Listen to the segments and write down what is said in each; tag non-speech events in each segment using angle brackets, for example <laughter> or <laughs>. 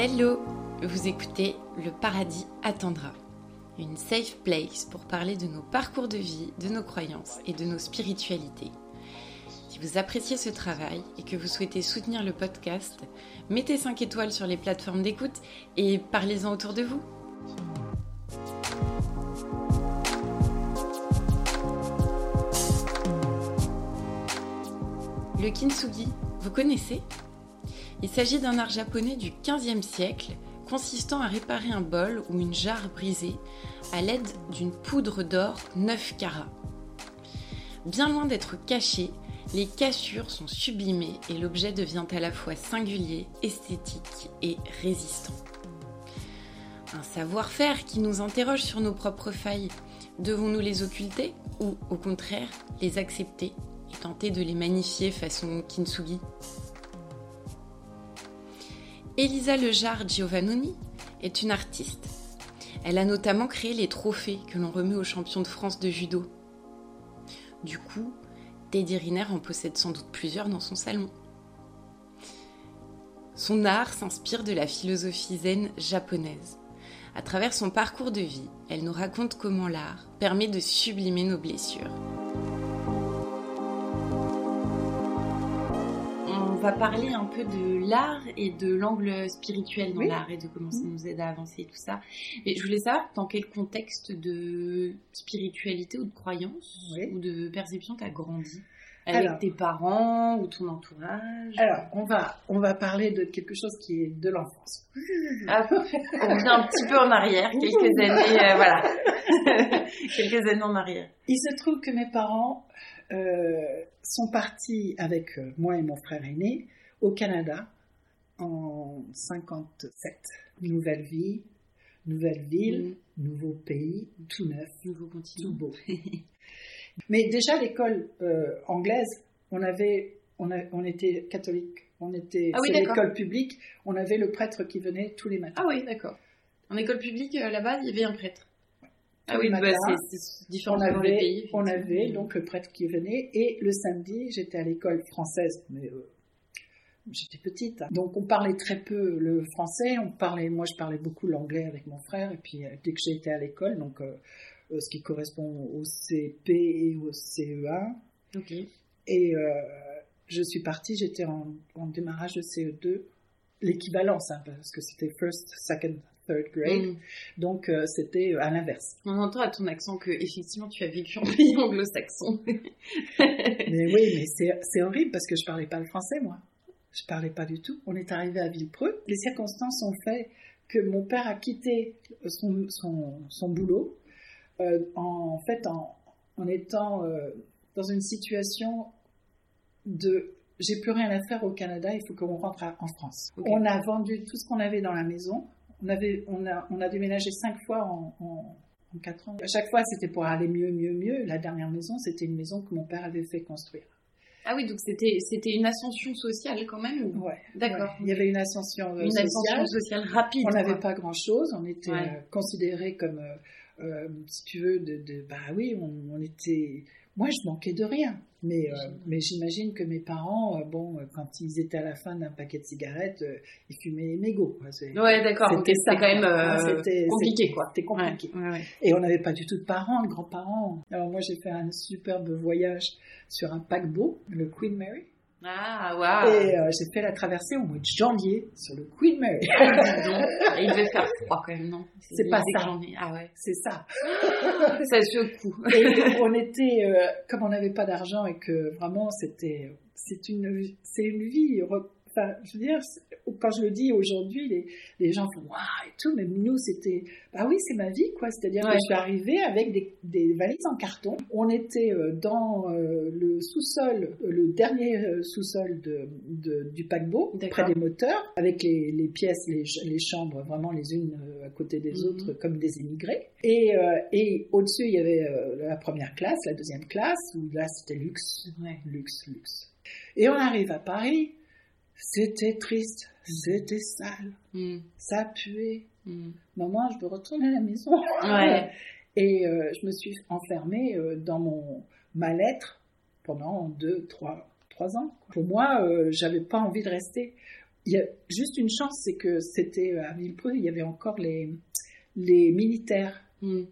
Hello, vous écoutez Le Paradis attendra, une safe place pour parler de nos parcours de vie, de nos croyances et de nos spiritualités. Si vous appréciez ce travail et que vous souhaitez soutenir le podcast, mettez 5 étoiles sur les plateformes d'écoute et parlez-en autour de vous. Le kintsugi, vous connaissez? Il s'agit d'un art japonais du XVe siècle consistant à réparer un bol ou une jarre brisée à l'aide d'une poudre d'or 9 carats. Bien loin d'être caché, les cassures sont sublimées et l'objet devient à la fois singulier, esthétique et résistant. Un savoir-faire qui nous interroge sur nos propres failles. Devons-nous les occulter ou, au contraire, les accepter et tenter de les magnifier façon kintsugi? Elisa Lejar Giovannoni est une artiste. Elle a notamment créé les trophées que l'on remet aux champions de France de judo. Du coup, Teddy Riner en possède sans doute plusieurs dans son salon. Son art s'inspire de la philosophie zen japonaise. À travers son parcours de vie, elle nous raconte comment l'art permet de sublimer nos blessures. Va parler un peu de l'art et de l'angle spirituel dans l'art et de comment ça nous aide à avancer et tout ça. Et je voulais savoir dans quel contexte de spiritualité ou de croyance ou de perception tu as grandi? Avec tes parents ou ton entourage Alors, on va, on va parler de quelque chose qui est de l'enfance. Ah, on revient un petit peu en arrière, quelques années, euh, voilà. <laughs> quelques années en arrière. Il se trouve que mes parents euh, sont partis avec euh, moi et mon frère aîné au Canada en 57. Nouvelle vie, nouvelle ville, mm. nouveau pays, tout neuf, nouveau continent. tout beau. <laughs> Mais déjà l'école euh, anglaise, on avait, on, on était catholique, on était ah l'école publique, on avait le prêtre qui venait tous les matins. Ah oui, d'accord. En école publique là-bas, il y avait un prêtre. Ah oui, bah, c'est différent on avait, les pays. On avait donc le prêtre qui venait et le samedi, j'étais à l'école française, mais euh, j'étais petite, hein. donc on parlait très peu le français. On parlait, moi, je parlais beaucoup l'anglais avec mon frère et puis euh, dès que j'étais à l'école, donc euh, ce qui correspond au CP et au CE1. Et je suis partie, j'étais en, démarrage de CE2, l'équivalence, hein, parce que c'était first, second, third grade. Mm. Donc euh, c'était euh, à l'inverse. On entend à ton accent que effectivement tu as vécu en <laughs> pays anglo-saxon. <laughs> mais oui, mais c'est horrible parce que je parlais pas le français moi. Je parlais pas du tout. On est arrivé à Villepreux. Les circonstances ont fait que mon père a quitté son, son, son boulot euh, en, fait en, en étant dans une situation de j'ai plus rien à faire au Canada, il faut qu'on rentre en France. On a vendu tout ce qu'on avait dans la maison on, avait, on, a, on a déménagé cinq fois en, en, quatre ans. À chaque fois, c'était pour aller mieux, mieux, mieux. La dernière maison, c'était une maison que mon père avait fait construire. Ah oui, donc c'était c'était une ascension sociale quand même. Ouais. D'accord. Il y avait une ascension euh, une sociale. ascension sociale rapide. On n'avait pas grand chose. On était considéré euh, considérés comme, euh, si tu veux, de, de bah oui, on, on était moi, je manquais de rien. Mais, euh, mais j'imagine que mes parents, euh, bon, euh, quand ils étaient à la fin d'un paquet de cigarettes, ils fumaient les mégots. Ouais, d'accord. C'était quand même compliqué, quoi. C'était compliqué. Et on n'avait pas du tout de parents, de grands-parents. Alors moi, j'ai fait un superbe voyage sur un paquebot, le Queen Mary. Ah, waouh Et euh, j'ai fait la traversée au mois de janvier sur le Queen Mary. Et il devait faire froid quand même, non? C'est pas ça. Ah ouais. C'est ça. <laughs> ça secoue. Et on était, euh, comme on n'avait pas d'argent et que vraiment c'était, c'est une, c'est une vie Enfin, je veux dire, quand je le dis aujourd'hui, les, les, gens font waouh et tout, mais nous c'était, bah oui, c'est ma vie quoi. C'est-à-dire que je suis arrivée avec des, des, valises en carton. On était euh, dans euh, le sous-sol, euh, le dernier sous-sol de, de, du paquebot, près des moteurs, avec les, les pièces, les, les, chambres vraiment les unes à côté des mhm. autres, comme des émigrés. Et, et au-dessus, il y avait la première classe, la deuxième classe, où là c'était luxe, luxe, luxe. Et on arrive à Paris c'était triste, c'était sale, hmm. ça puait. Hmm. Maman, je veux retourner à la maison. <laughs> Et euh, je me suis enfermée euh, dans mon mal-être pendant deux, trois, trois ans. Pour moi, euh, j'avais pas envie de rester. il y a juste une chance, c'est que c'était à Villepreux, il y avait encore les, les militaires Mm.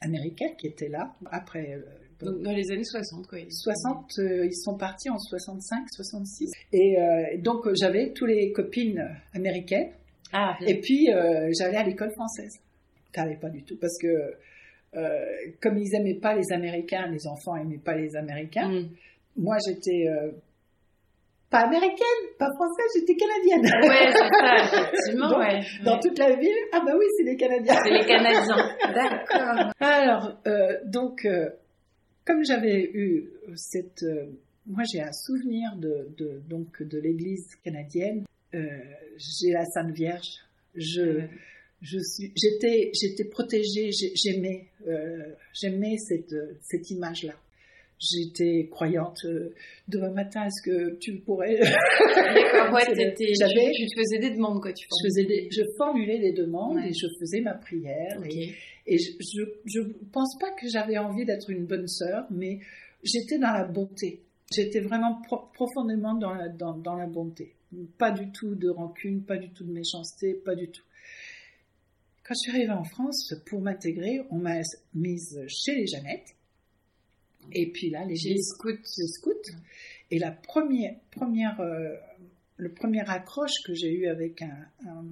américains qui étaient là. Après, euh, Donc, dans les années 60, quoi. 60, euh, ils sont partis en 65, 66. Et euh, donc, euh, j'avais tous les copines américaines. Ah, Et puis, euh, j'allais à l'école française. T'avais pas du tout. Parce que, euh, comme ils aimaient pas les Américains, les enfants aimaient pas les Américains, Mm. moi, j'étais euh, pas américaine, pas française, j'étais canadienne. Ouais, c'est ça, effectivement, Donc, ouais. Dans Ouais. toute la ville, ah bah oui, c'est les Canadiens. C'est les Canadiens. <laughs> D'accord. Alors, euh, donc, euh, comme j'avais eu cette... euh, moi, j'ai un souvenir de, de, donc, de l'église canadienne. Euh, j'ai la Sainte Vierge. Je, je suis, j'étais, j'étais protégée. j'ai- J'aimais, euh, j'aimais cette, cette image-là. J'étais croyante. euh, demain matin, est-ce que tu pourrais <laughs> D'accord, ouais, t'étais- tu, tu faisais des demandes, quoi. Tu je, faisais des, je formulais des demandes Ouais. et je faisais ma prière. Et, et je, je pense pas que j'avais envie d'être une bonne sœur, mais j'étais dans la bonté. J'étais vraiment pro- profondément dans la, dans, dans la bonté. Pas du tout de rancune, pas du tout de méchanceté, pas du tout. Quand je suis arrivée en France, pour m'intégrer, on m'a mise chez les Jeannettes. Et puis là, scouts. les scouts. Et la première, première, euh, le premier accroche que j'ai eu avec un, un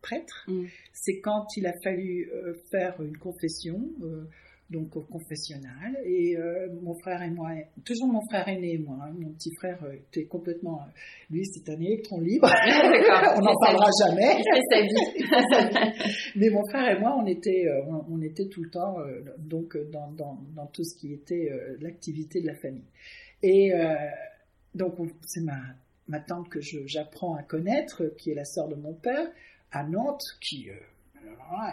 prêtre, Mm. c'est quand il a fallu euh, faire une confession, euh, donc au confessionnal. Et euh, mon frère et moi, toujours mon frère aîné et moi, hein, mon petit frère euh, était complètement, euh, lui c'était un électron libre, <laughs> <laughs> on n'en parlera jamais. <laughs> Sa vie. Mais mon frère et moi, on était, euh, on, on était tout le temps donc dans, dans, dans tout ce qui était l'activité de la famille. Et euh, donc on- c'est ma, ma tante que j'apprends à connaître, qui est la sœur de mon père, à Nantes, qui euh,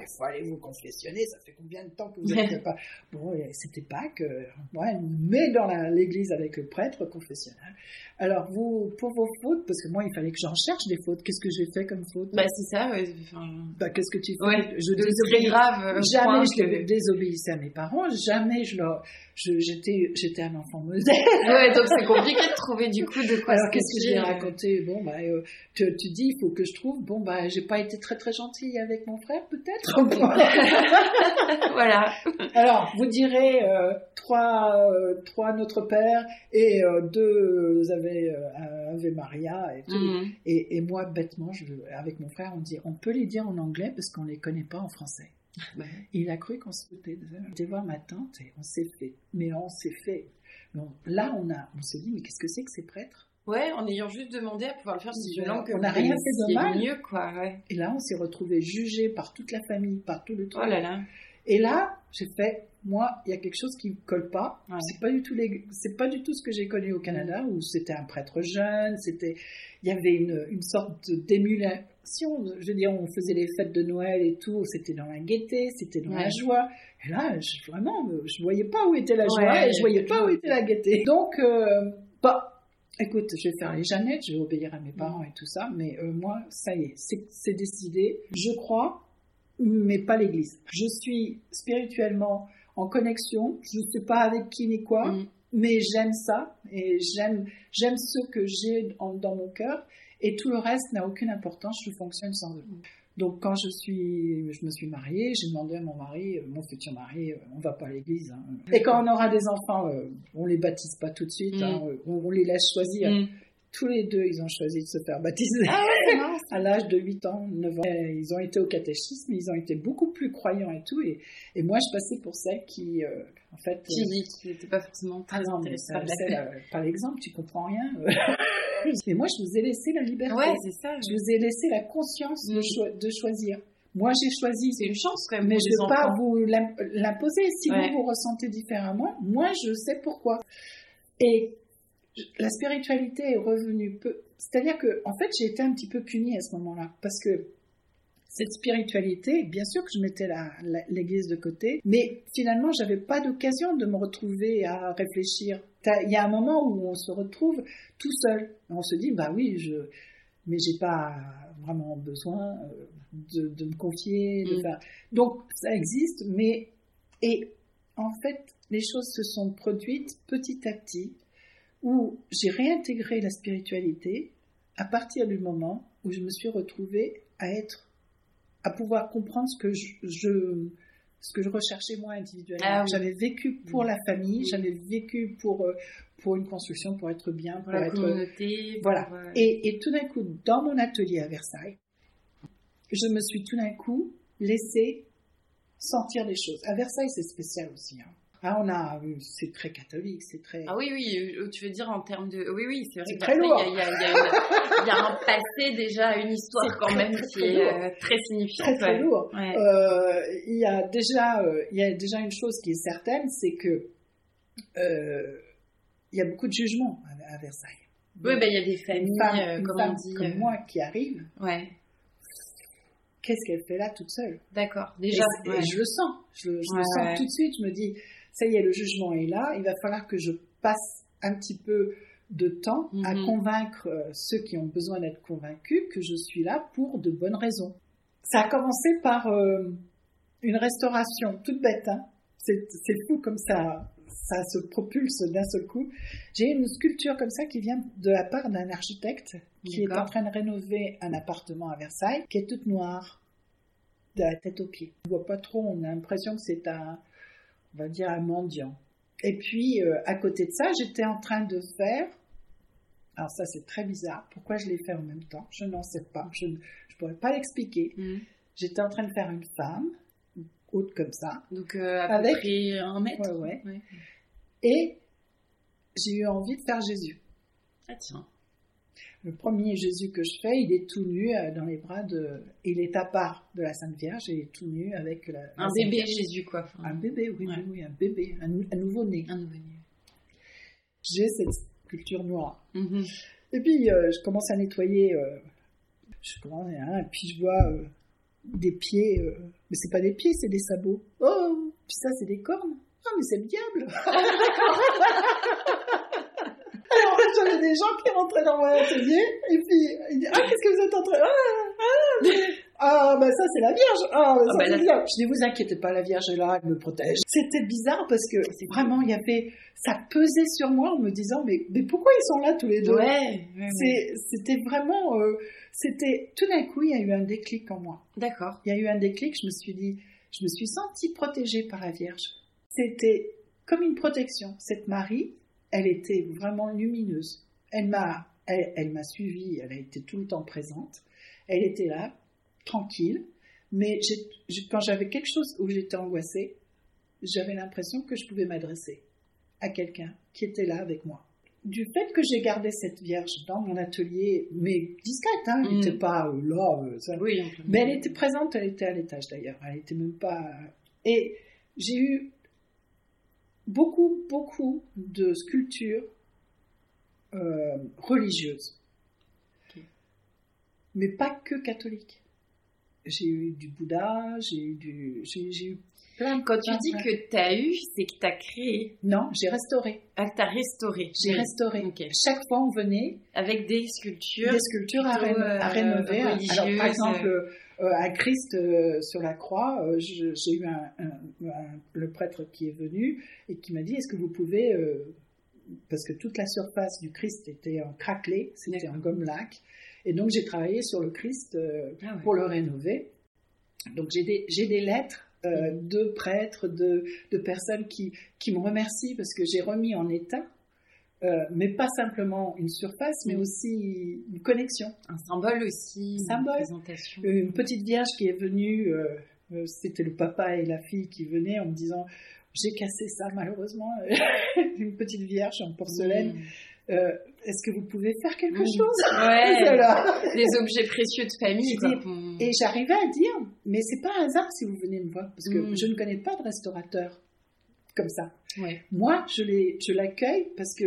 il faut aller vous confessionner, ça fait combien de temps que vous n'êtes <laughs> pas? Bon, c'était Pâques, euh, ouais, met dans l'église avec le prêtre confessionnal. Alors vous, pour vos fautes, parce que moi il fallait que j'en cherche des fautes, qu'est-ce que j'ai fait comme faute? Bah, c'est ça, ouais. Enfin, bah, qu'est-ce que tu fais? ouais. Je désobéis. très grave. euh, Jamais je que- désobéissais à mes parents, jamais je leur, je- j'étais, j'étais un enfant modèle. <laughs> Ouais, donc c'est compliqué de trouver du coup de quoi Alors qu'est-ce que je euh. raconter? Bon bah, euh, tu, tu dis, il faut que je trouve. Bon bah, j'ai pas été très très gentille avec mon frère, peut-être. <laughs> Voilà. Alors, vous direz euh, trois, euh, trois Notre Père et euh, deux euh, Ave Maria et tout. Mhm. Et, et moi, bêtement, je, avec mon frère, on dit, on peut les dire en anglais parce qu'on les connaît pas en français. Il a cru qu'on se foutait de. J'étais voir ma tante et on s'est fait. Mais on s'est fait. Donc, là, on, a, on s'est dit, mais qu'est-ce que c'est que ces prêtres? Ouais, en ayant juste demandé à pouvoir le faire sur une langue que On n'a rien fait de mal. mieux, quoi, ouais. Et là, on s'est retrouvés jugés par toute la famille, par tout le truc. Oh là là. Et là, j'ai fait, moi, il y a quelque chose qui me colle pas. Ouais. C'est pas du tout les, c'est pas du tout ce que j'ai connu au Canada où c'était un prêtre jeune, c'était, il y avait une, une sorte d'émulation. Je veux dire, on faisait les fêtes de Noël et tout, c'était dans la gaieté, c'était dans la joie. Et là, je, vraiment, je voyais pas où était la joie Ouais, et je voyais pas où était la gaieté. Donc, euh, bah, Écoute, je vais faire les Jeannettes, je vais obéir à mes parents et tout ça, mais euh, moi, ça y est, c'est décidé. Je crois, mais pas l'Église. Je suis spirituellement en connexion, je ne sais pas avec qui ni quoi, Mm. mais j'aime ça et j'aime j'aime ce que j'ai dans mon cœur et tout le reste n'a aucune importance, je fonctionne sans eux. Donc quand je suis, je me suis mariée, j'ai demandé à mon mari, euh, mon futur mari, euh, on va pas à l'église. hein. Et quand on aura des enfants, euh, on les baptise pas tout de suite, Mm. hein, on, on les laisse choisir. Mm. Tous les deux, ils ont choisi de se faire baptiser. Ah ouais, ça. à l'âge de 8 ans, 9 ans. Ils ont été au catéchisme, ils ont été beaucoup plus croyants et tout. Et, et moi, je passais pour celle qui, euh, en fait... Qui euh, dit qu'il n'était pas forcément très ah non, mais ça, par euh, par l'exemple, tu comprends rien. <laughs> et moi, je vous ai laissé la liberté. Ouais, c'est ça. je vous ai laissé la conscience de, Mm. de choisir. Moi, j'ai choisi, C'est une chance quand même. mais je ne veux pas vous l'im- l'imposer. Si Ouais. vous vous ressentez différemment, moi, je sais pourquoi. Et la spiritualité est revenue peu. C'est-à-dire que, en fait, j'ai été un petit peu punie à ce moment-là, parce que cette spiritualité, bien sûr que je mettais l'église de côté, mais finalement, j'avais pas d'occasion de me retrouver à réfléchir. Il y a un moment où on se retrouve tout seul. On se dit, bah oui, je, mais j'ai pas vraiment besoin euh, de, de me confier, de Mm. faire. Donc, ça existe, mais, et en fait, les choses se sont produites petit à petit, où j'ai réintégré la spiritualité, à partir du moment où je me suis retrouvée à être, à pouvoir comprendre ce que je, ce que je recherchais moi individuellement. Ah j'avais vécu pour la famille, j'avais vécu pour, euh, pour une construction, pour être bien, pour, la être. Communauté, voilà. Et, et tout d'un coup, dans mon atelier à Versailles, je me suis tout d'un coup laissée sentir des choses. À Versailles, c'est spécial aussi. Hein. Ah, on a, c'est très catholique, c'est très. Ah oui, oui, euh, tu veux dire en termes de, oui, oui, c'est vrai. très lourd. Il y, a, un passé déjà, une histoire quand même qui est euh, très significative. Très très lourd. Euh, il y a déjà, il y a déjà une chose qui est certaine, c'est que il y a beaucoup de jugements à, Versailles. oui, ben il y a des familles, comme on dit, comme moi qui arrivent. Ouais qu'est-ce qu'elle fait là toute seule? D'accord, déjà. Et, je le sens, je, le sens tout de suite. Je me dis, ça y est, le jugement est là, il va falloir que je passe un petit peu de temps à mhm. convaincre euh, ceux qui ont besoin d'être convaincus que je suis là pour de bonnes raisons. Ça a commencé par euh, une restauration toute bête, hein. c'est fou comme ça, ça se propulse d'un seul coup. J'ai une sculpture comme ça qui vient de la part d'un architecte qui est en train de rénover un appartement à Versailles, qui est toute noire, de la tête aux pieds. On voit pas trop, on a l'impression que c'est un, on va dire un mendiant. Et puis, euh, à côté de ça, j'étais en train de faire, alors ça c'est très bizarre, pourquoi je l'ai fait en même temps, je n'en sais pas, je ne pourrais pas l'expliquer. Mm. J'étais en train de faire une femme, haute comme ça. Donc euh, à avec, peu près un mètre? Ouais, ouais. Et j'ai eu envie de faire Jésus. Ah tiens. Le premier Jésus que je fais, il est tout nu euh, dans les bras de. Il est à part de la Sainte Vierge et tout nu avec la. un bébé Jésus, quoi. Un bébé, oui, oui, un bébé, un, nouveau-né. Un nouveau-né. J'ai cette sculpture noire. Mm-hmm. Et puis, euh, je commence à nettoyer. Euh, je commence, hein, et puis je vois des pieds. mais c'est pas des pieds, c'est des sabots. Oh, puis ça, c'est des cornes. Ah, mais c'est le diable <laughs> <laughs> Alors, j'avais des gens qui rentraient dans mon atelier, et puis, ils disaient, ah, qu'est-ce que vous êtes en train... Ah, ah, ah ben ça, c'est la Vierge. Ah, ben, ça, ah, c'est bien. Je dis, vous inquiétez pas, la Vierge est là, elle me protège. C'était bizarre parce que vraiment, il y avait, ça pesait sur moi en me disant, mais, mais pourquoi ils sont là tous les deux? Ouais. C'était vraiment, euh, c'était, tout d'un coup, il y a eu un déclic en moi. D'accord. Il y a eu un déclic, je me suis dit, je me suis sentie protégée par la Vierge. C'était comme une protection. Cette Marie, elle était vraiment lumineuse. Elle m'a, elle, m'a suivie, elle a été tout le temps présente. Elle était là, tranquille. Mais quand j'avais quelque chose où j'étais angoissée, j'avais l'impression que je pouvais m'adresser à quelqu'un qui était là avec moi. Du fait que j'ai gardé cette Vierge dans mon atelier, mais discrète, hein, elle n'était mm. pas euh, là, euh, oui, mais elle était présente, elle était à l'étage d'ailleurs, elle était même pas. Et j'ai eu beaucoup, beaucoup de sculptures euh, religieuses. Mais pas que catholiques. J'ai eu du Bouddha, j'ai eu du. J'ai, eu plein Quand tu dis que tu as eu, c'est que tu as créé. Non, j'ai restauré. Ah, tu as restauré. J'ai restauré. Chaque fois, on venait. Avec des sculptures. Des sculptures à, euh, rénover. Alors, par exemple. Euh, euh, à Christ euh, sur la croix, euh, j'ai eu un, le prêtre qui est venu et qui m'a dit est-ce que vous pouvez parce que toute la surface du Christ était en craquelé, c'était en gomme lac, et donc j'ai travaillé sur le Christ ah pour le rénover. Donc j'ai des, des, lettres mm. de prêtres, de, de personnes qui, qui me remercient parce que j'ai remis en état euh, mais pas simplement une surface, mais mm. aussi une connexion. Un symbole aussi, une symbole. présentation. Une petite vierge qui est venue, euh, euh, c'était le papa et la fille qui venaient en me disant J'ai cassé ça malheureusement, <laughs> une petite vierge en porcelaine. Mm. Est-ce que vous pouvez faire quelque mm. chose Ouais, <laughs> des objets précieux de famille. Et j'arrivais à dire, mais c'est pas un hasard si vous venez me voir, parce que je ne connais pas de restaurateur comme ça. Moi, je l'accueille parce que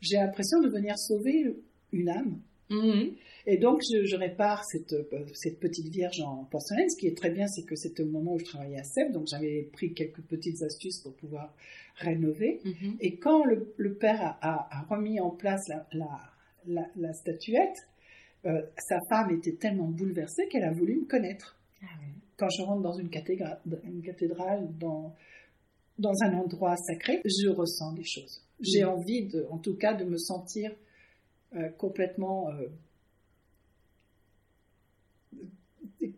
j'ai l'impression de venir sauver une âme. Mm-hmm. Et donc, je, répare cette, cette, petite vierge en porcelaine. Ce qui est très bien, c'est que c'était au moment où je travaillais à Sèvres, donc j'avais pris quelques petites astuces pour pouvoir rénover. Mm-hmm. Et quand le, père a, remis en place la, la, statuette, euh, sa femme était tellement bouleversée qu'elle a voulu me connaître. Ah quand je rentre dans une cathédrale, une cathédrale dans, dans un endroit sacré, je ressens des choses. J'ai envie, de, en tout cas, de me sentir euh, complètement euh,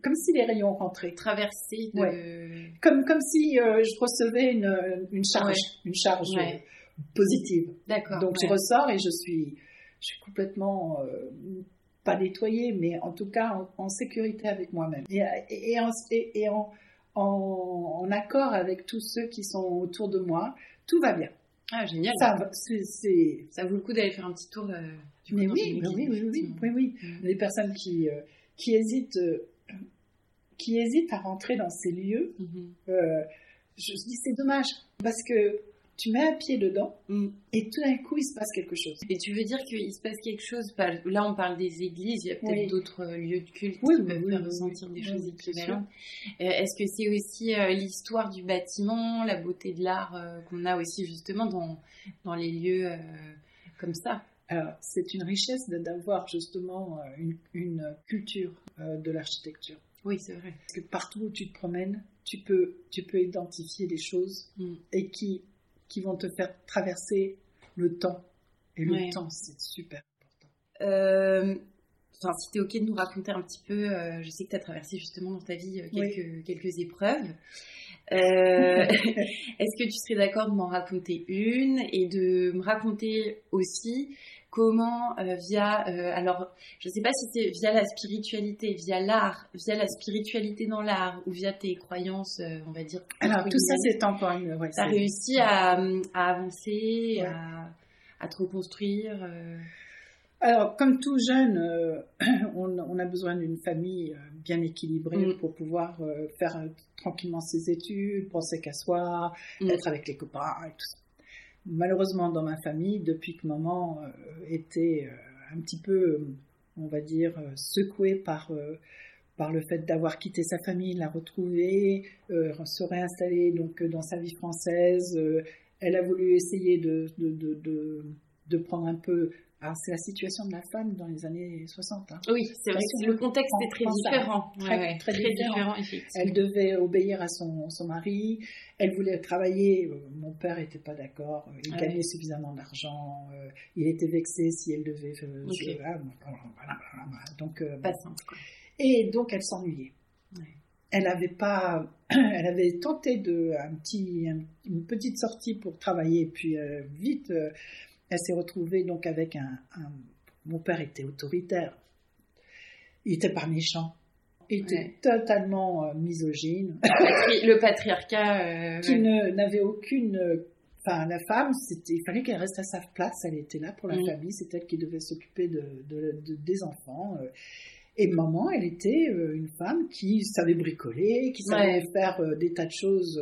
comme si les rayons rentraient. Traversé de... Ouais. Comme, comme si euh, je recevais une, une charge, une charge Ouais. positive. D'accord. Donc je ressors et je suis, je suis complètement pas nettoyée, mais en tout cas en, en sécurité avec moi-même et, et, et en, et- et en, en- en accord avec tous ceux qui sont autour de moi. Tout va bien. Ah, génial. Ça, vaut le coup d'aller faire un petit tour. euh, du mais oui, mais oui, oui, oui, oui. Mm. Les personnes qui, euh, qui hésitent, euh, qui hésitent à rentrer dans ces lieux, Mhm. euh, je dis c'est dommage parce que tu mets un pied dedans Mm. et tout d'un coup il se passe quelque chose. Et tu veux dire qu'il se passe quelque chose? Pas- Là, on parle des églises, il y a peut-être Oui. d'autres euh, lieux de culte Oui, qui oui, peuvent faire ressentir des choses équivalentes. Euh, Est-ce que c'est aussi euh, l'histoire du bâtiment, la beauté de l'art euh, qu'on a aussi justement dans, dans les lieux euh, comme ça? Alors, c'est une richesse d'avoir justement une, une culture de l'architecture. Oui, c'est vrai. Parce que partout où tu te promènes, tu peux, tu peux identifier des choses Mm. et qui, qui vont te faire traverser le temps. Et le Ouais. temps, c'est super important. Euh, Enfin, si tu es OK de nous raconter un petit peu, euh, je sais que tu as traversé justement dans ta vie euh, quelques, quelques épreuves. Euh, <laughs> Est-ce que tu serais d'accord de m'en raconter une et de me raconter aussi comment, euh, via, euh, alors, je sais pas si c'est via la spiritualité, via l'art, via la spiritualité dans l'art ou via tes croyances, euh, on va dire. Alors, entre tout ça, c'est une. Ouais, T'as réussi à, à avancer, Ouais. à, à te reconstruire. Alors, comme tout jeune, <clears throat> on, on a besoin d'une famille bien équilibrée Mm. pour pouvoir faire tranquillement ses études, penser qu'à soi, Mm. être avec les copains et tout ça. Malheureusement, dans ma famille, depuis que maman euh, était euh, un petit peu, euh, on va dire, secouée par, par le fait d'avoir quitté sa famille, la retrouver, se réinstaller donc dans sa vie française, elle a voulu essayer de, de, de prendre un peu alors, c'est la situation de la femme dans les années 60. hein. Oui, c'est vrai que le contexte est très différent. très- Ouais, ouais, très différent. effectivement. Elle devait obéir à son, son mari. Elle voulait travailler. Euh, Mon père n'était pas d'accord. Il Ah gagnait suffisamment d'argent. Euh, Il était vexé si elle devait. euh, Ok. je- voilà, voilà, voilà. Donc, euh, Pas simple. et donc, elle s'ennuyait. Ouais. Elle avait pas, <clears throat> elle avait tenté de un petit, un- une petite sortie pour travailler, puis euh, vite, elle s'est retrouvée donc avec un, un- Mon père était autoritaire. Il était pas méchant. Il était Ouais. totalement euh, misogyne, Le patriarcat. euh, <laughs> qui ouais. n'avait aucune. Enfin, la femme, il fallait qu'elle reste à sa place. Elle était là pour la Mm. famille. C'est elle qui devait s'occuper de, de- de- des enfants. euh. Et maman, elle était euh, une femme qui savait bricoler, qui savait Ouais. faire des tas de choses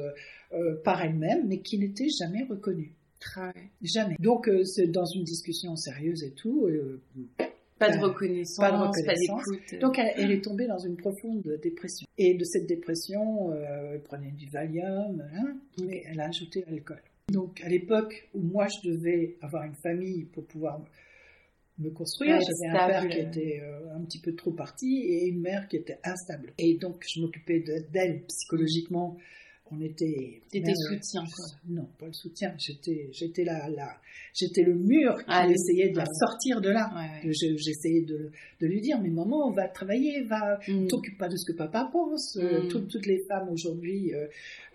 par elle-même, mais qui n'était jamais reconnue. Ouais. Jamais. Donc, euh, c'est dans une discussion sérieuse et tout. euh, Pas de reconnaissance, pas de pas reconnaissance. d'écoute. donc, elle, elle est tombée dans une profonde dépression. Et de cette dépression, euh, elle prenait du Valium, hein, mais elle a ajouté l'alcool. Donc, à l'époque où moi, je devais avoir une famille pour pouvoir me construire, Ouais, j'avais un père qui était un petit peu trop parti et une mère qui était instable. Et donc, je m'occupais de- d'elle psychologiquement. On était. T'étais soutien, quoi. Non, pas le soutien. J'étais, j'étais là, là. J'étais le mur qui Ah, essayait de la sortir de là. Ouais, ouais. Je- J'essayais de, de lui dire, mais maman, va travailler, va, Mm. t'occupe pas de ce que papa pense. Euh, Mm. toutes, toutes les femmes aujourd'hui, euh,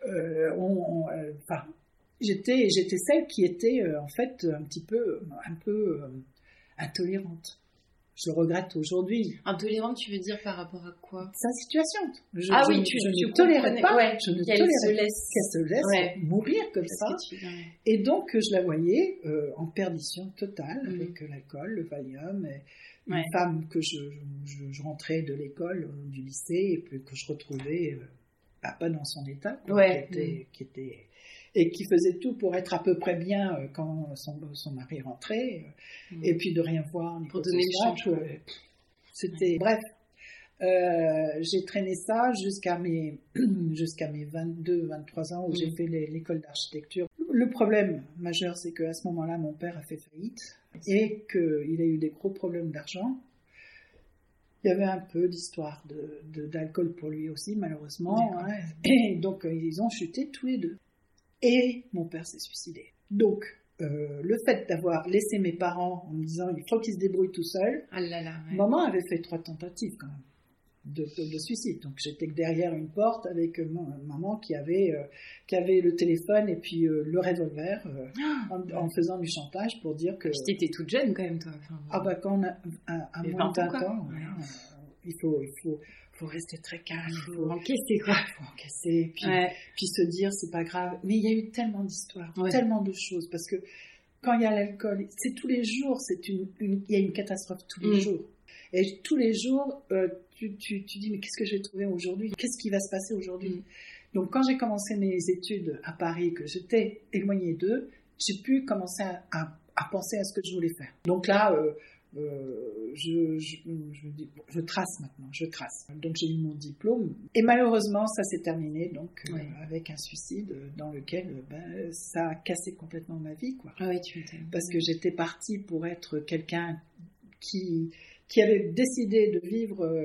euh, euh, enfin, j'étais, j'étais celle qui était euh, en fait un petit peu, un peu intolérante. Je le regrette aujourd'hui. Intolérante, tu veux dire par rapport à quoi? Sa situation. Je, Ah je- oui, tu- je tu ne tolérais pas. ouais, je ne qu'elle se laisse- qu'elle se laisse Ouais. mourir comme ça. tu Et donc, je la voyais euh, en perdition totale Mhm. avec euh, l'alcool, le Valium. Et une Ouais. femme que je, rentrais de l'école, euh, du lycée, et puis que je retrouvais euh, bah, pas dans son état, quoi, qui, était, qui était- et qui faisait tout pour être à peu près bien euh, quand son, son mari rentrait, euh, Mm. et puis de rien voir. ni Pour donner le C'était bref. Euh, j'ai traîné ça jusqu'à mes, <clears throat> jusqu'à mes 22, 23 ans où j'ai Mhm. fait l'école d'architecture. Le problème majeur, c'est qu'à ce moment-là, mon père a fait faillite et qu'il a eu des gros problèmes d'argent. Il y avait un peu d'histoire de, de- d'alcool pour lui aussi, malheureusement. Hein. Et donc, ils ont chuté tous les deux. Et mon père s'est suicidé. Donc, euh, le fait d'avoir laissé mes parents en me disant il faut qu'ils se débrouillent tout seuls, Ah là là. ouais. Maman avait fait trois tentatives quand même. de, suicide. Donc j'étais derrière une porte avec maman qui avait, euh, qui avait le téléphone et puis euh, le revolver ah. en, faisant du chantage pour dire que... Tu étais toute jeune quand même toi. ah bah quand on a un, moins de 20 ans, il faut... Il faut faut rester très calme, il faut encaisser quoi. Il faut encaisser, puis, puis se dire c'est pas grave. Mais il y a eu tellement d'histoires, tellement de choses, parce que quand il y a l'alcool, c'est tous les jours, c'est une, il y a une catastrophe tous les mm. jours. Et tous les jours, euh, tu, tu, tu, dis, mais qu'est-ce que je vais trouver aujourd'hui? Qu'est-ce qui va se passer aujourd'hui? Mm. Donc, quand j'ai commencé mes études à Paris, que j'étais éloignée d'eux, j'ai pu commencer à, à, penser à ce que je voulais faire. Donc là, euh, euh, je, je, je, je, trace maintenant, je trace. Donc j'ai eu mon diplôme et malheureusement ça s'est terminé donc euh, avec un suicide dans lequel ben, ça a cassé complètement ma vie quoi. Ah oui, tu Parce que j'étais partie pour être quelqu'un qui qui avait décidé de vivre euh,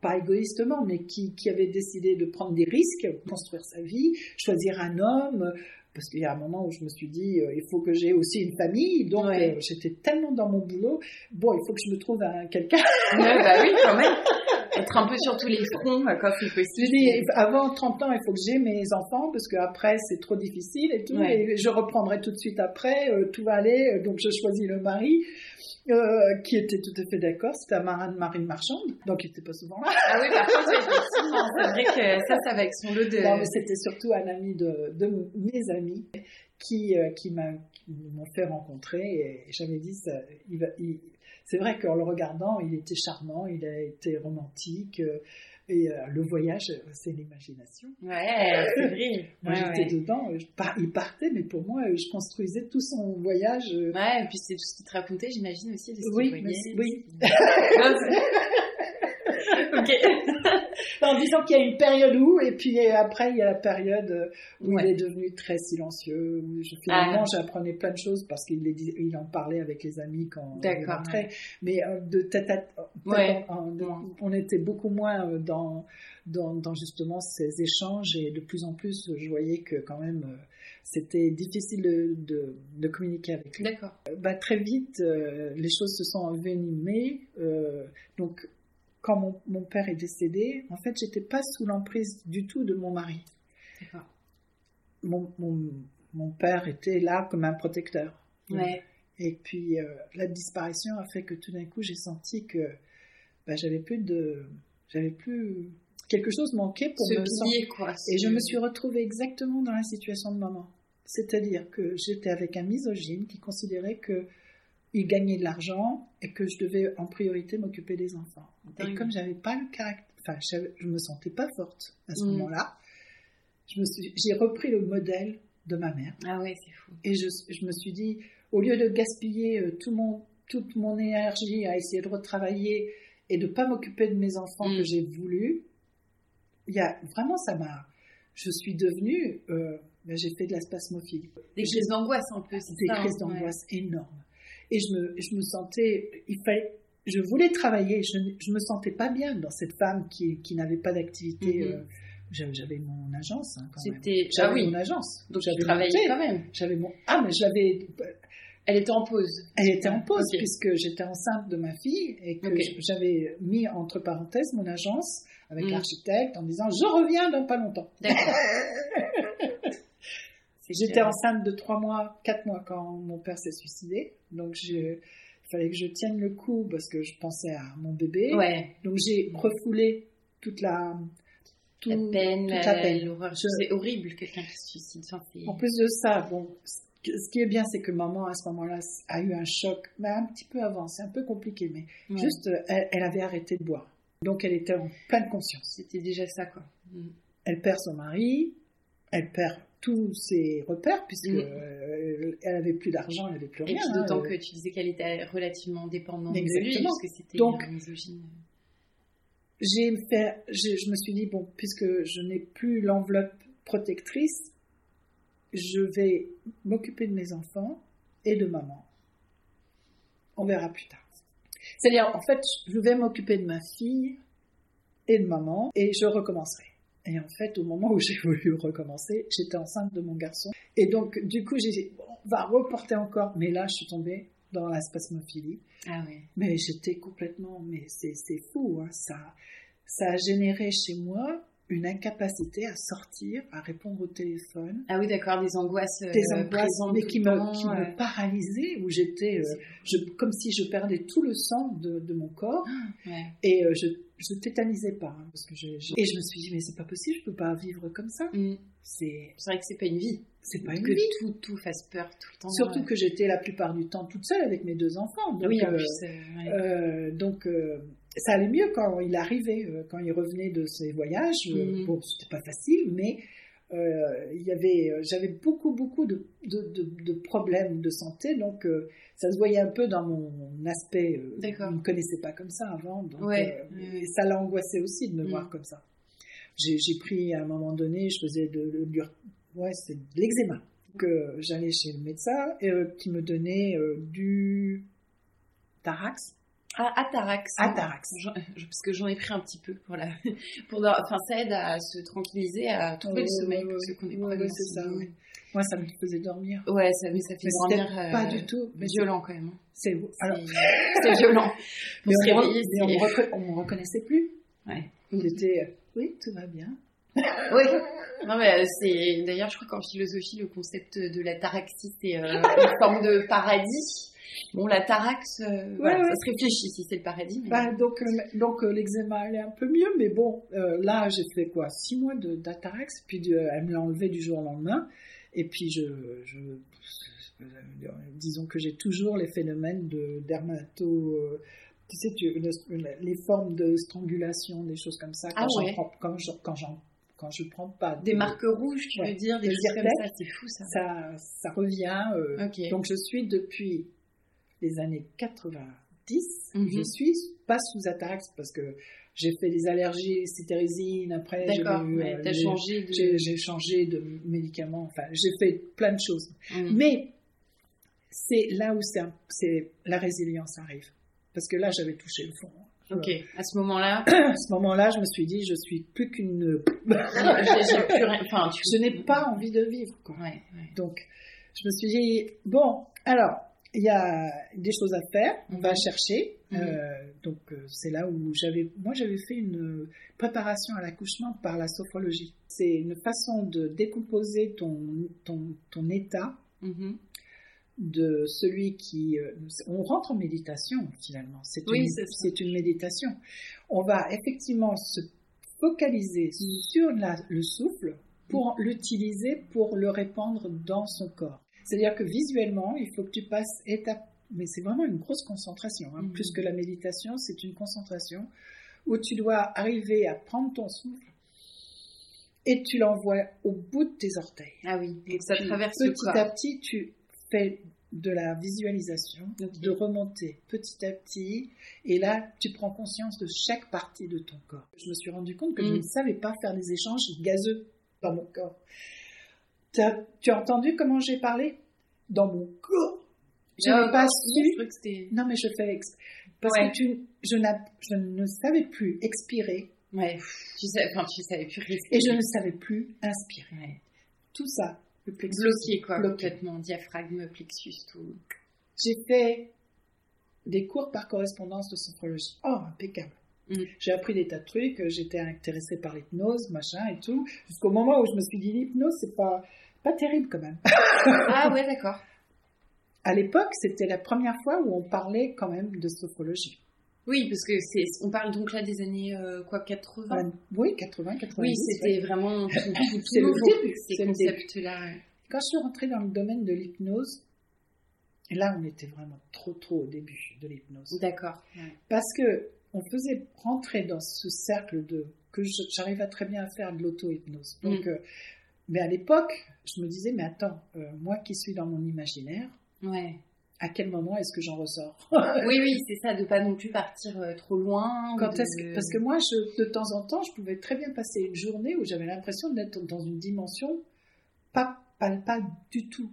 pas égoïstement, mais qui, qui, avait décidé de prendre des risques, construire sa vie, choisir un homme, parce qu'il y a un moment où je me suis dit, euh, il faut que j'ai aussi une famille, donc euh, j'étais tellement dans mon boulot, bon, il faut que je me trouve un quelqu'un. ouais, bah oui, quand même. <laughs> Être un peu sur tous les fronts quand c'est possible. Dit, avant 30 ans, il faut que j'ai mes enfants, parce qu'après, c'est trop difficile et tout, et je reprendrai tout de suite après, tout va aller, donc je choisis le mari. Euh, qui était tout à fait d'accord. C'était un marin de marine marchande, donc il n'était pas souvent là. Ah oui, par contre, c'est vrai que ça, ça va avec son lot de... Non, mais c'était surtout un ami de, de mes amis qui, euh, qui m'ont fait rencontrer et j'avais dit, ça, il il... c'est vrai qu'en le regardant, il était charmant, il a été romantique. Euh, et euh, le voyage, c'est l'imagination. Ouais, c'est vrai. moi, j'étais dedans. il partait, mais pour moi, je construisais tout son voyage. Ouais, et puis c'est tout ce qu'il te racontait, j'imagine aussi. oui, oui. <laughs> <laughs> ok. <laughs> en disant qu'il y a une période où, et puis après, il y a la période où il est devenu très silencieux, où je, finalement, ah. j'apprenais plein de choses parce qu'il il en parlait avec les amis quand il rentrait. Mais euh, de tête à tête, on, était beaucoup moins euh, dans, dans, dans, justement ces échanges et de plus en plus, je voyais que quand même, euh, c'était difficile de, de, communiquer avec lui. D'accord. Bah, très vite, les choses se sont envenimées. donc, quand mon, père est décédé, en fait, j'étais pas sous l'emprise du tout de mon mari. Mon, mon, père était là comme un protecteur. Ouais. Et puis euh, la disparition a fait que tout d'un coup j'ai senti que bah, j'avais plus de, j'avais plus quelque chose manquait pour me sentir. quoi. Et je me suis retrouvée exactement dans la situation de maman. C'est-à-dire que j'étais avec un misogyne qui considérait que il gagnait de l'argent et que je devais en priorité m'occuper des enfants. Et comme j'avais pas le caractère, enfin, je, me sentais pas forte à ce mm. moment-là, j'ai repris le modèle de ma mère. Ah ouais, c'est fou. Et je, je, me suis dit, au lieu de gaspiller euh, tout mon, toute mon énergie à essayer de retravailler et de pas m'occuper de mes enfants que mm. j'ai voulu, il y a vraiment ça m'a, je suis devenue, euh, ben, j'ai fait de la spasmophilie. Des crises d'angoisse en plus. Des crises d'angoisse énormes. Et je me, je me sentais, il fallait, je voulais travailler, je ne me sentais pas bien dans cette femme qui, qui n'avait pas d'activité. Mhm. Euh, j'avais mon agence hein, quand. J'avais ah oui. mon agence. Donc j'avais travaillé quand même. J'avais mon ah mais j'avais. Elle était en pause. Elle était en pause puisque j'étais enceinte de ma fille et que j'avais mis entre parenthèses mon agence avec mhm. l'architecte en disant je reviens dans pas longtemps. <laughs> J'étais enceinte de trois mois, quatre mois quand mon père s'est suicidé. Donc, il fallait que je tienne le coup parce que je pensais à mon bébé. Ouais. Donc, j'ai refoulé toute la, la peine, l'horreur. C'est horrible, quelqu'un qui se suicide. En plus de ça, bon, ce qui est bien, c'est que maman, à ce moment-là, a eu un choc, mais un petit peu avant. C'est un peu compliqué, mais juste, elle, avait arrêté de boire. Donc, elle était en pleine conscience. C'était déjà ça, quoi. Mm. Elle perd son mari, elle perd tous ses repères, puisqu'elle mm. euh, elle avait plus d'argent, elle n'avait plus rien. Et d'autant hein, que tu disais qu'elle était relativement dépendante de lui, parce que c'était Donc, misogyne. J'ai fait, je me suis dit, bon, puisque je n'ai plus l'enveloppe protectrice, je vais m'occuper de mes enfants et de maman. On verra plus tard. C'est-à-dire, en fait, je vais m'occuper de ma fille et de maman et je recommencerai. Et en fait, au moment où j'ai <laughs> voulu recommencer, j'étais enceinte de mon garçon. Et donc, du coup, j'ai dit, on va reporter encore. Mais là, je suis tombée dans la spasmophilie. Ah oui. Mais j'étais complètement, mais c'est fou, hein, ça. ça a généré chez moi une incapacité à sortir, à répondre au téléphone. Ah oui, d'accord, des angoisses. Des angoisses, mais qui, me, qui me paralysaient, où j'étais, je, comme si je perdais tout le sang de, de mon corps. Ah, ouais. Et je je tétanisais pas, hein, parce que je, et je me suis dit mais c'est pas possible, je peux pas vivre comme ça. Mm. C'est vrai que c'est pas une vie. C'est pas une que vie. tout tout fasse peur tout le temps. Surtout que j'étais la plupart du temps toute seule avec mes deux enfants. Donc, oui, en euh, plus, euh, donc euh, ça allait mieux quand il arrivait, euh, quand il revenait de ses voyages. Euh, Mhm. Bon, c'était pas facile, mais euh, il y avait, j'avais beaucoup beaucoup de, de, de, de problèmes de santé, donc euh, ça se voyait un peu dans mon aspect. euh, D'accord. Je ne me connaissais pas comme ça avant, donc Ouais, et ça l'a angoissé aussi de me Mhm. voir comme ça. J'ai pris à un moment donné, je faisais de, ouais, c'est de l'eczéma. Donc j'allais chez le médecin qui me donnait du Tarax. Ah, Atarax. Atarax. Je- Parce que j'en ai pris un petit peu pour la, <laughs> pour leur- enfin ça aide à se tranquilliser, à trouver le sommeil ouais, Ouais, problèmes. ouais, c'est ça. Moi, ça me faisait dormir. Ouais, ça, mais ça fait Mais dormir. pas euh, du tout. Mais violent quand même. hein. C'est alors, <laughs> C'est violent. <laughs> Pour se on, me réveiller, on reconnaissait plus. Ouais. J'étais, euh, oui, tout va bien. Oui. Non, mais euh, c'est d'ailleurs, je crois qu'en philosophie, le concept de la taraxie, c'est euh, une forme de paradis. Bon, la tarax, euh, voilà, ouais. ça se réfléchit si c'est le paradis. mais- Bah, donc, euh, donc euh, l'eczéma allait un peu mieux, mais bon, euh, là, j'ai fait quoi Six mois de d'Atarax, puis de- elle me l'a enlevé du jour au lendemain, et puis je, je euh, disons que j'ai toujours les phénomènes de dermato, tu sais, tu, les formes de strangulation, des choses comme ça, quand Ah j'en ouais. prends, quand je, quand j'en, quand je prends pas Des de- marques rouges, tu Ouais. veux dire, des choses comme ça, c'est fou ça. ça, ça revient. euh. Donc je suis depuis les années 90, Mhm. je suis pas sous Atarax parce que j'ai fait des allergies citérésine, après j'ai ouais, euh, j'ai- changé de. changé de médicaments, enfin j'ai fait plein de choses. Mm. Mais c'est là où c'est la résilience arrive. Parce que là j'avais touché le fond. Ok, à ce moment-là, <clears throat> À ce moment-là, je me suis dit, je suis plus qu'une. <laughs> je n'ai pas envie de vivre. Quoi. Ouais, ouais. Donc, je me suis dit, bon, alors, il y a des choses à faire, on va Mhm. chercher. Mhm. Euh, donc, euh, c'est là où j'avais, moi, j'avais fait une préparation à l'accouchement par la sophrologie. C'est une façon de décomposer ton, ton, ton état Mhm. de celui qui... euh, on rentre en méditation, finalement. C'est Oui, une, une méditation. On va effectivement se focaliser sur la- le souffle pour l'utiliser, pour le répandre dans son corps. C'est-à-dire que visuellement, il faut que tu passes étape... Mais c'est vraiment une grosse concentration. hein. Mhm. Plus que la méditation, c'est une concentration où tu dois arriver à prendre ton souffle et tu l'envoies au bout de tes orteils. Ah oui, Et ça puis, traverse petit le corps. à petit, tu fais de la visualisation, de remonter petit à petit, et là, tu prends conscience de chaque partie de ton corps. Je me suis rendu compte que je Mm. ne savais pas faire des échanges gazeux dans mon corps. T'as- tu as entendu comment j'ai parlé? Dans mon corps. Je n'ai pas su. Non, mais je fais exp- Parce Ouais. que tu, je, n'a- je ne savais plus expirer Ouais. Tu sais, enfin, tu savais plus respirer. et je ne savais plus inspirer. Ouais. Tout ça, le plexus. Bloqué quoi, Bloqué. complètement. Diaphragme, plexus, tout. J'ai fait des cours par correspondance de sophrologie. Oh, impeccable. Mm. J'ai appris des tas de trucs, euh, j'étais intéressée par l'hypnose, machin et tout, jusqu'au moment où je me suis dit l'hypnose, c'est pas, pas terrible quand même. <laughs> Ah ouais, d'accord. À l'époque, c'était la première fois où on parlait quand même de sophrologie. Oui, parce que c'est, on parle donc là des années euh, quoi, 80. Enfin, oui, 80, 90. oui, c'était ouais. vraiment <laughs> C'est le nouveau, début, ces concepts-là. Quand je suis rentrée dans le domaine de l'hypnose, là, on était vraiment trop, trop au début de l'hypnose. D'accord. ouais. Parce que on faisait rentrer dans ce cercle de que je- j'arrivais très bien à faire de l'auto-hypnose. Donc, Mm. euh, mais à l'époque, je me disais, mais attends, euh, moi qui suis dans mon imaginaire, Ouais. à quel moment est-ce que j'en ressors <laughs> Oui, oui, c'est ça, de pas non plus partir euh, trop loin. Quand de- que- Parce que moi, je, de temps en temps, je pouvais très bien passer une journée où j'avais l'impression d'être dans une dimension pas palpable du tout.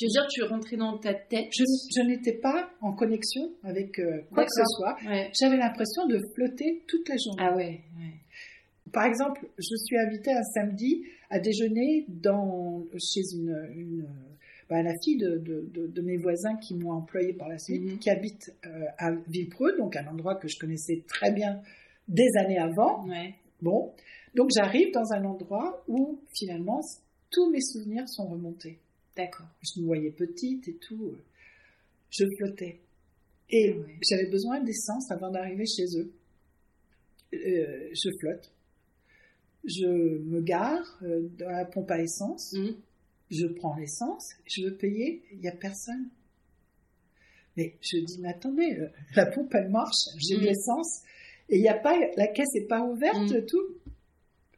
Tu veux dire, tu rentrais dans ta tête. Je, je n'étais pas en connexion avec euh, quoi que ce soit. Ouais. J'avais l'impression de flotter toute la journée. Ah ouais, ouais. Par exemple, je suis invitée un samedi à déjeuner dans, chez une, une, bah, la fille de, de, de, de mes voisins qui m'ont employée par la suite, Mhm. qui habite euh, à Villepreux, donc un endroit que je connaissais très bien des années avant. Ouais. Bon, donc j'arrive dans un endroit où finalement tous mes souvenirs sont remontés. D'accord. Je me voyais petite et tout. Je flottais. Et Ouais. j'avais besoin d'essence avant d'arriver chez eux. Euh, je flotte. Je me gare euh, dans la pompe à essence. Mhm. Je prends l'essence. Je veux payer. Il n'y a personne. Mais je dis, mais attendez, euh, la pompe elle marche. J'ai de Mhm. l'essence. Et il n'y a pas, la caisse n'est pas ouverte, Mhm. tout.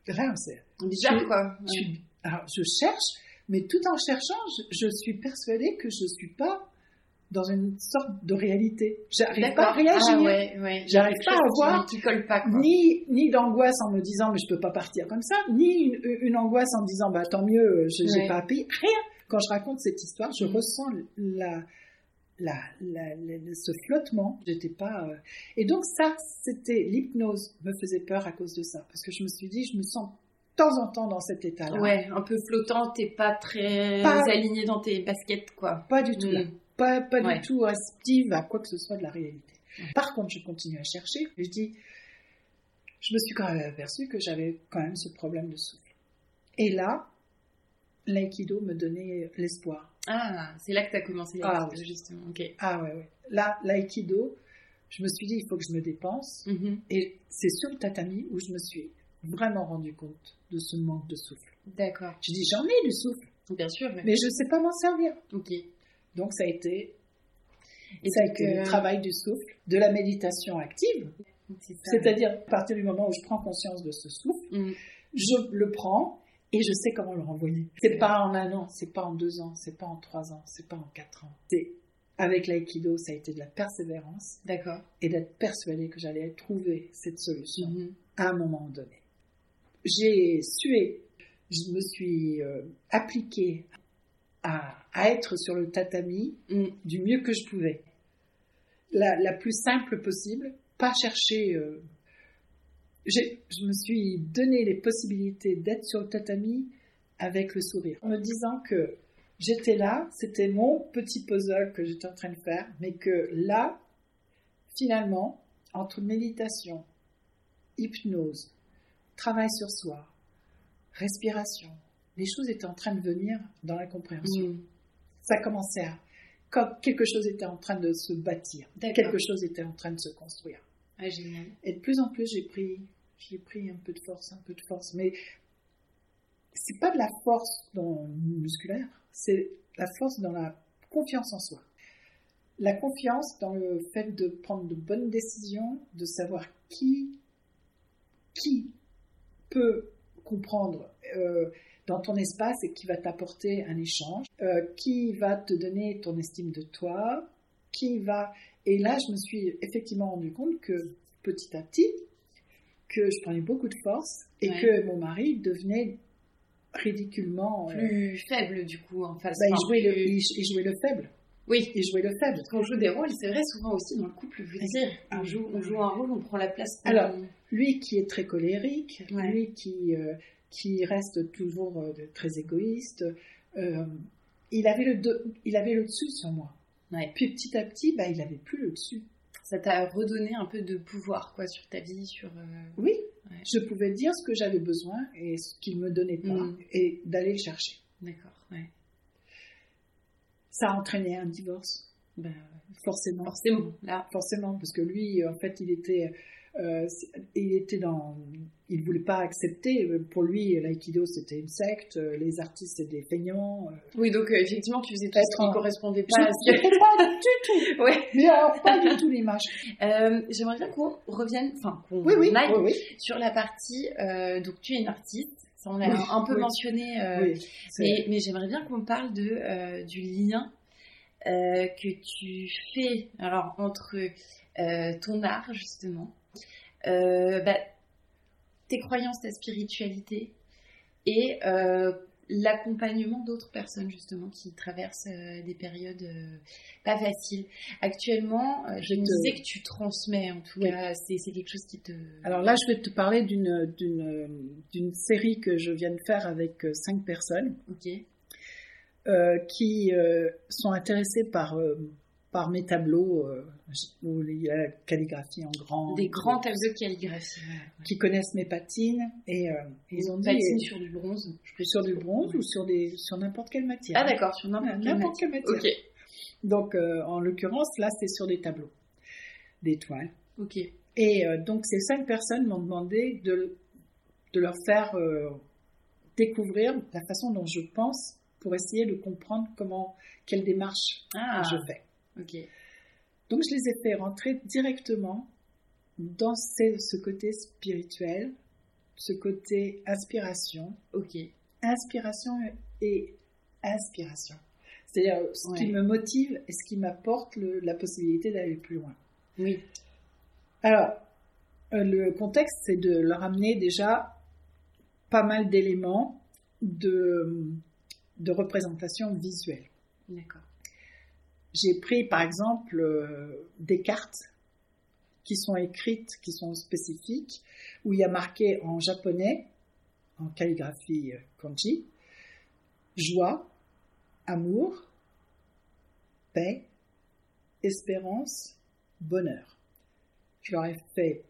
Rien, c'est. Bizarre, Je- quoi. je suis- alors, je cherche, mais tout en cherchant, je, je suis persuadée que je ne suis pas dans une sorte de réalité. J'arrive pas à réagir. Ah ouais, ouais. J'arrive pas à voir Qui colle pas, quoi. Ni, ni d'angoisse en me disant mais je peux pas partir comme ça, ni une, une angoisse en me disant bah tant mieux, je n'ai Ouais. pas à payer. Rien. Quand je raconte cette histoire, je ressens la, la, la- la- ce flottement. J'étais pas. euh, Et donc ça, c'était l'hypnose me faisait peur à cause de ça, parce que je me suis dit je me sens temps en temps dans cet état-là. Ouais, un peu flottante et pas très Pas- alignée dans tes baskets, quoi. Pas du tout Mm. là. Pas, pas Ouais. du tout réceptive à quoi que ce soit de la réalité. Par contre, je continue à chercher je dis, je me suis quand même aperçue que j'avais quand même ce problème de souffle. Et là, l'aïkido me donnait l'espoir. Ah, c'est là que tu as commencé Ah, l'expo, justement. Ah ouais, ouais. Là, l'aïkido, je me suis dit, il faut que je me dépense. Mhm. Et c'est sur le tatami où je me suis vraiment rendu compte de ce manque de souffle. D'accord. Je dis, j'en ai du souffle, Bien sûr. mais- mais je ne sais pas m'en servir. Ok. Donc ça a été, Et ça a été euh, le travail du souffle, de la méditation active. C'est-à-dire, à partir du moment où je prends conscience de ce souffle, Mm. je le prends et je sais comment le renvoyer. C'est pas en un an, c'est pas en deux ans, c'est pas en trois ans, c'est pas en quatre ans. C'est avec l'aïkido, ça a été de la persévérance D'accord. et d'être persuadé que j'allais trouver cette solution Mhm. à un moment donné. J'ai sué, je me suis euh, appliquée à, à être sur le tatami Mm. du mieux que je pouvais. La, la plus simple possible, pas chercher. euh, je me suis donné les possibilités d'être sur le tatami avec le sourire, en me disant que j'étais là, c'était mon petit puzzle que j'étais en train de faire, mais que là, finalement, entre méditation, hypnose, travail sur soi, respiration, les choses étaient en train de venir dans la compréhension Mm. ça commençait à. Comme quelque chose était en train de se bâtir, quelque chose était en train de se construire. Ah, génial. Et de plus en plus, j'ai pris, j'ai pris un peu de force, un peu de force. Mais c'est pas de la force dans, musculaire, c'est la force dans la confiance en soi. La confiance dans le fait de prendre de bonnes décisions, de savoir qui, qui peut comprendre euh, dans ton espace et qui va t'apporter un échange, euh, qui va te donner ton estime de toi, qui va... Et là, je me suis effectivement rendu compte que petit à petit, que je prenais beaucoup de force et Ouais. que mon mari devenait ridiculement... euh, Plus faible, du coup, en face. bah, le, il, il jouait le faible. Oui. Il jouait le faible. Parce qu'on joue des rôles, c'est vrai, souvent aussi dans le couple, veux dire. On joue, on joue un rôle, on prend la place. Alors, Lui qui est très colérique, Ouais. lui qui, euh, qui reste toujours euh, très égoïste, euh, il avait le de- il avait le dessus sur moi. Ouais. Puis petit à petit, bah, il avait plus le dessus. ça t'a redonné un peu de pouvoir, quoi, sur ta vie, sur... Oui, Ouais. je pouvais dire ce que j'avais besoin et ce qu'il me donnait pas Mm. et d'aller le chercher. D'accord. Ça a entraîné un divorce, Bah, forcément. forcément, là. Forcément, parce que lui, en fait, il était, euh, il était dans, il voulait pas accepter. Pour lui, l'aïkido c'était une secte, les artistes c'était des feignants. Oui, donc euh, effectivement, tu faisais tout ce qui en- correspondait Je pas à ne pas du tout. <laughs> Ouais. Mais alors, pas du tout l'image. Euh, J'aimerais bien qu'on revienne, enfin, qu'on Oui, oui, oui, oui. sur la partie... euh, donc, tu es une artiste, ça on l'a Oui, un peu oui. mentionné, euh, oui, mais, mais j'aimerais bien qu'on parle de, euh, du lien euh, que tu fais alors, entre ton art, justement, bah, tes croyances, ta spiritualité et l'accompagnement d'autres personnes, justement, qui traversent euh, des périodes euh, pas faciles. Actuellement, euh, je me disais que tu transmets, en tout Oui. cas, c'est quelque chose qui te... Alors là, je vais te parler d'une série que je viens de faire avec cinq personnes qui sont intéressées par par mes tableaux euh, où il y a la calligraphie en grand. Des grands tableaux de calligraphie. Qui connaissent mes patines et euh, ils ont dit. Patines sur du bronze. Sur du bronze ou sur des sur n'importe quelle matière. Ah d'accord, sur n'importe quelle, matière. Ok. Donc euh, en l'occurrence là c'est sur des tableaux, des toiles. Ok. Et donc ces cinq personnes m'ont demandé de de leur faire découvrir la façon dont je pense pour essayer de comprendre comment quelle démarche ah. je fais. Ok. Donc je les ai fait rentrer directement dans ce, côté spirituel, ce côté inspiration. Ok. Inspiration et inspiration. C'est-à-dire ce qui me motive et ce qui m'apporte la possibilité d'aller plus loin. Oui. Alors, euh, le contexte, c'est de leur amener déjà pas mal d'éléments de, de représentation visuelle. D'accord. J'ai pris par exemple euh, des cartes qui sont écrites, qui sont spécifiques, où il y a marqué en japonais, en calligraphie euh, kanji, joie, amour, paix, espérance, bonheur. Je leur ai fait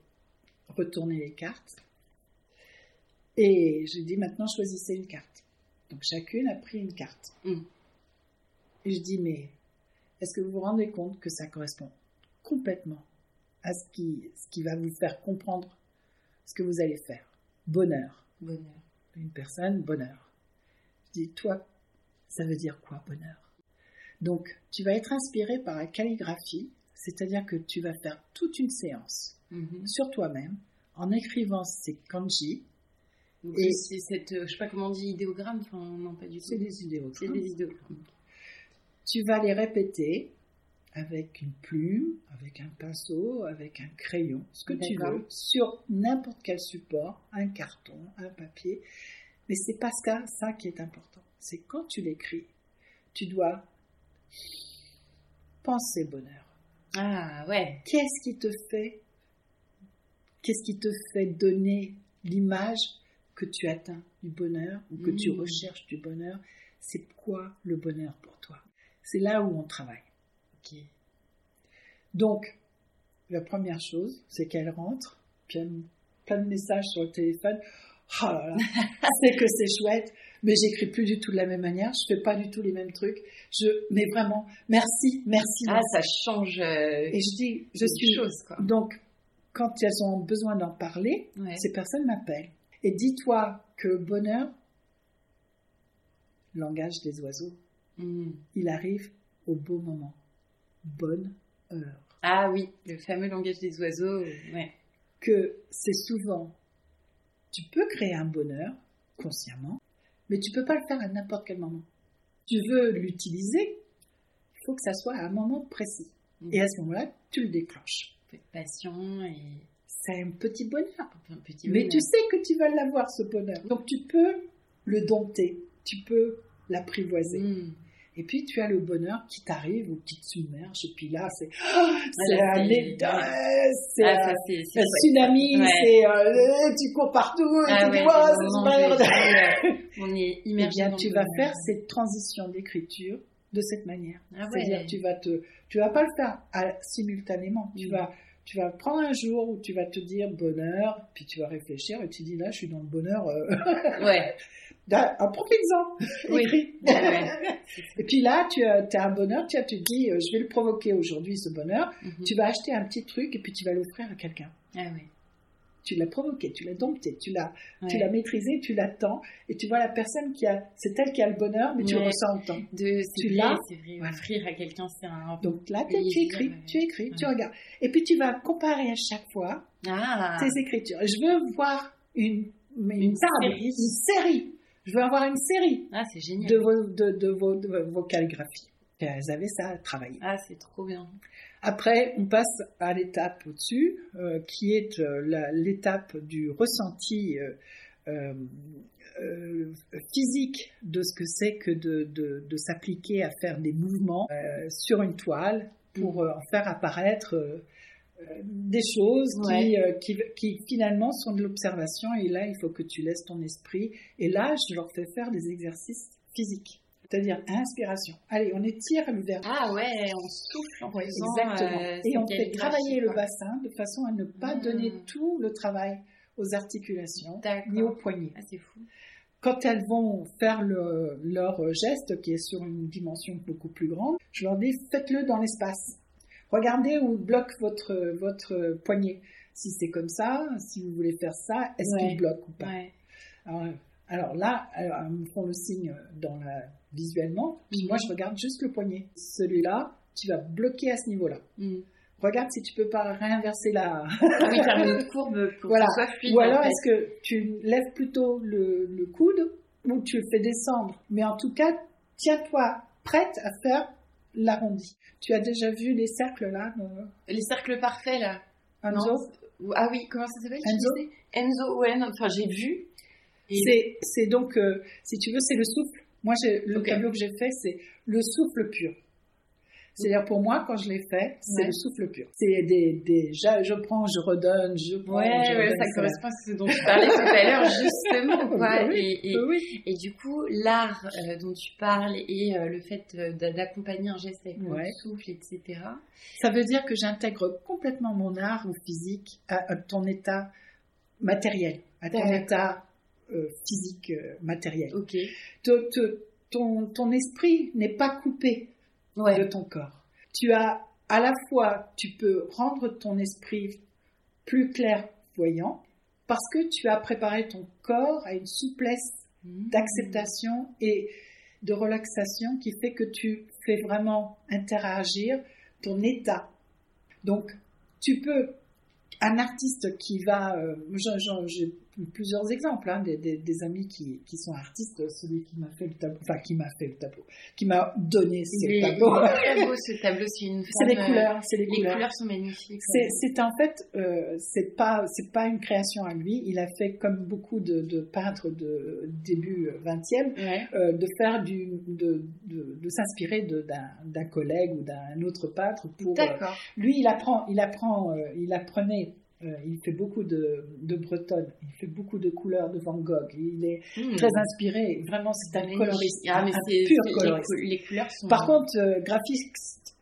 retourner les cartes et j'ai dit maintenant choisissez une carte. Donc chacune a pris une carte. Mm. Et je dis mais est-ce que vous vous rendez compte que ça correspond complètement à ce qui, ce qui va vous faire comprendre ce que vous allez faire? Bonheur. Bonheur. Une personne, bonheur. Je dis, toi, ça veut dire quoi, bonheur? Donc, tu vas être inspiré par la calligraphie, c'est-à-dire que tu vas faire toute une séance mm-hmm. sur toi-même en écrivant ces kanji. et c'est cette, euh, je sais pas comment on dit, idéogramme, enfin non pas du tout. C'est des idéogrammes. C'est des idéogrammes tu vas les répéter avec une plume, avec un pinceau, avec un crayon, ce que tu veux, sur n'importe quel support, un carton, un papier. Mais c'est pas ça, ça qui est important. C'est quand tu l'écris, tu dois penser bonheur. Ah ouais. Qu'est-ce qui te fait Qu'est-ce qui te fait donner l'image que tu atteins du bonheur ou que tu mmh. recherches du bonheur? C'est quoi le bonheur pour toi? C'est là où on travaille. Donc, la première chose, c'est qu'elle rentre, puis elle plein de messages sur le téléphone. Oh là là, <laughs> c'est que c'est chouette, mais j'écris plus du tout de la même manière, je fais pas du tout les mêmes trucs. Je, mais vraiment, merci, merci. Ah, ça change. Euh, Et je dis, je suis. Chose, quoi. Donc, quand elles ont besoin d'en parler, ces personnes m'appellent. Et dis-toi que bonheur, langage des oiseaux, Mm. Il arrive au beau moment. Bonne heure. Ah oui, le fameux langage des oiseaux. Ouais. Que c'est souvent, tu peux créer un bonheur consciemment, mais tu peux pas le faire à n'importe quel moment. Tu veux l'utiliser, il faut que ça soit à un moment précis. Et à ce moment-là, tu le déclenches. De passion et. C'est un petit bonheur. Un petit Mais tu sais que tu vas l'avoir, ce bonheur. Donc tu peux le dompter, tu peux l'apprivoiser. Mm. Et puis tu as le bonheur qui t'arrive ou qui te submerge. Et puis là, c'est oh, c'est un, c'est ah, un, tsunami, c'est euh, tu cours partout. Ah, et tu ouais, dis, <laughs> on est eh immergé. bien, tu vas faire cette transition d'écriture de cette manière. Ah, C'est-à-dire, tu vas te, tu vas pas le faire simultanément. Tu mm. vas tu vas prendre un jour où tu vas te dire bonheur, puis tu vas réfléchir et tu dis là, je suis dans le bonheur. Euh... ouais. <laughs> un profil écrit. <laughs> et puis là, tu as, as, un bonheur, tu, as, tu te dis, euh, je vais le provoquer aujourd'hui, ce bonheur. Mhm. Tu vas acheter un petit truc et puis tu vas l'offrir à quelqu'un. Ah oui tu l'as provoqué, tu l'as dompté, tu l'as, l'as maîtrisé, tu l'attends, et tu vois la personne qui a, c'est elle qui a le bonheur, mais tu le ressens autant. De, tu l'as, offrir à quelqu'un, c'est un. Donc là, tu écris, tu écris, tu regardes, et puis tu vas comparer à chaque fois ah. tes écritures. Je veux voir une, une, série. une série. Je veux avoir une série. Ah, génial. De vos, de, de vos, de vos calligraphies. Elles avaient ça à travailler. Ah, c'est trop bien. Après, on passe à l'étape au-dessus, euh, qui est euh, l'étape du ressenti euh, physique de ce que c'est que de, de, s'appliquer à faire des mouvements sur une toile pour mm. en faire apparaître des choses qui, qui, qui, finalement sont de l'observation. Et là, il faut que tu laisses ton esprit. Et là, je leur fais faire des exercices physiques. C'est-à-dire inspiration. Allez, on étire le verbe. Ah ouais, on souffle en Ouais, faisant, exactement. euh, Et on fait travailler le bassin de façon à ne pas Mm. donner tout le travail aux articulations ni aux poignets. Ah, c'est fou. Quand elles vont faire le- leur geste, qui est sur une dimension beaucoup plus grande, je leur dis faites-le dans l'espace. Regardez où bloque votre, votre poignet. Si c'est comme ça, si vous voulez faire ça, est-ce Ouais. qu'il bloque ou pas Ouais. alors, alors là, alors, elles me font le signe dans la, visuellement, puis Mhm. moi je regarde juste le poignet. Celui-là, tu vas bloquer à ce niveau-là. Mm. Regarde si tu peux pas réinverser la. Ah oui, faire une autre <laughs> courbe pour Voilà. que ce soit fluide. Ou alors en fait. est-ce que tu lèves plutôt le, le coude ou tu le fais descendre? Mais en tout cas, tiens-toi prête à faire l'arrondi. Tu as déjà vu les cercles là euh, Les cercles parfaits, là. Enzo? Non, Ah oui, comment ça s'appelle? Enzo? Enzo, non, enfin j'ai vu. Et- C'est, donc, euh, si tu veux, c'est le souffle. Moi, le Ok. tableau que j'ai fait, c'est le souffle pur. C'est-à-dire pour moi, quand je l'ai fait, c'est Ouais. le souffle pur. C'est des, des je, je prends, je redonne, je prends, Ouais, je redonne. ça correspond à ce dont tu <laughs> parlais tout à l'heure, justement, <laughs> quoi. Bah oui, et, et, bah oui. et du coup, l'art euh, dont tu parles et euh, le fait d'a- d'accompagner un geste avec Ouais. le souffle, etc. Ça veut dire que j'intègre complètement mon art ou physique à, à ton état matériel, à ton état euh, physique matériel. Ok. Te- te- ton, ton esprit n'est pas coupé de ton corps. Tu as à la fois, tu peux rendre ton esprit plus clairvoyant parce que tu as préparé ton corps à une souplesse Mmh. d'acceptation et de relaxation qui fait que tu fais vraiment interagir ton état. Donc, tu peux, un artiste qui va, euh, j'ai plusieurs exemples, hein, des, des- des amis qui, qui sont artistes, celui qui m'a fait le tableau, enfin qui m'a fait le tableau, qui m'a donné ce tableau. il est très beau <laughs> ce tableau, c'est une C'est euh, couleurs, c'est les Les couleurs. couleurs sont magnifiques. C'est, c'est en fait, euh, c'est pas, c'est pas une création à lui. Il a fait comme beaucoup de, de peintres de début 20e, Ouais. euh, de faire du, de, de, de s'inspirer d'un, collègue ou d'un autre peintre pour. euh, lui, il apprend, il apprend, euh, il apprenait. Euh, il fait beaucoup de, de bretonne, il fait beaucoup de couleurs de Van Gogh. Il est Mmh. très inspiré. Vraiment, c'est un coloriste, Ah, mais un pur les, coloriste. cou- les couleurs sont. Par contre, euh, graphiste,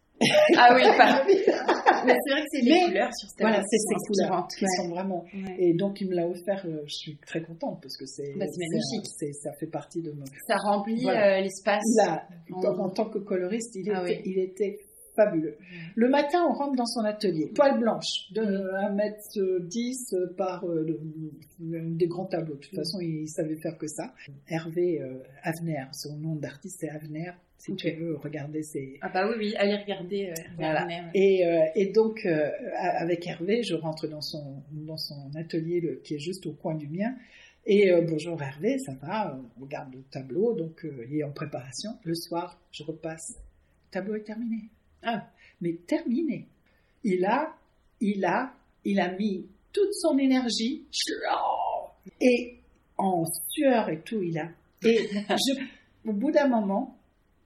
ah oui, pas. <laughs> mais c'est vrai que c'est les Mais, couleurs sur ce tableau voilà, c'est ces couleurs qui ouais. sont vraiment Ouais. Et donc, il me l'a offert, euh, je suis très contente parce que c'est Bah, c'est magnifique. ça fait partie de mon. Ça remplit Voilà. euh, l'espace. Il a, En- en, en tant que coloriste, il, Ah était, oui. il était fabuleux. Le matin, on rentre dans son atelier, toile blanche, de 1m10 par euh, le- des grands tableaux. De toute façon, il, savait faire que ça. Hervé euh, Avner, son nom d'artiste, c'est Avner. Si tu veux regarder ses, Ah bah oui, oui, allez regarder. euh, Voilà. Et, euh, et donc, euh, avec Hervé, je rentre dans son, dans son atelier le- qui est juste au coin du mien. Et euh, bonjour Hervé, ça va? On regarde le tableau, donc euh, il est en préparation. Le soir, je repasse. Le tableau est terminé. Ah. Mais terminé. Il a, il a, il a mis toute son énergie <laughs> et en sueur et tout, il a. Et je, au bout d'un moment,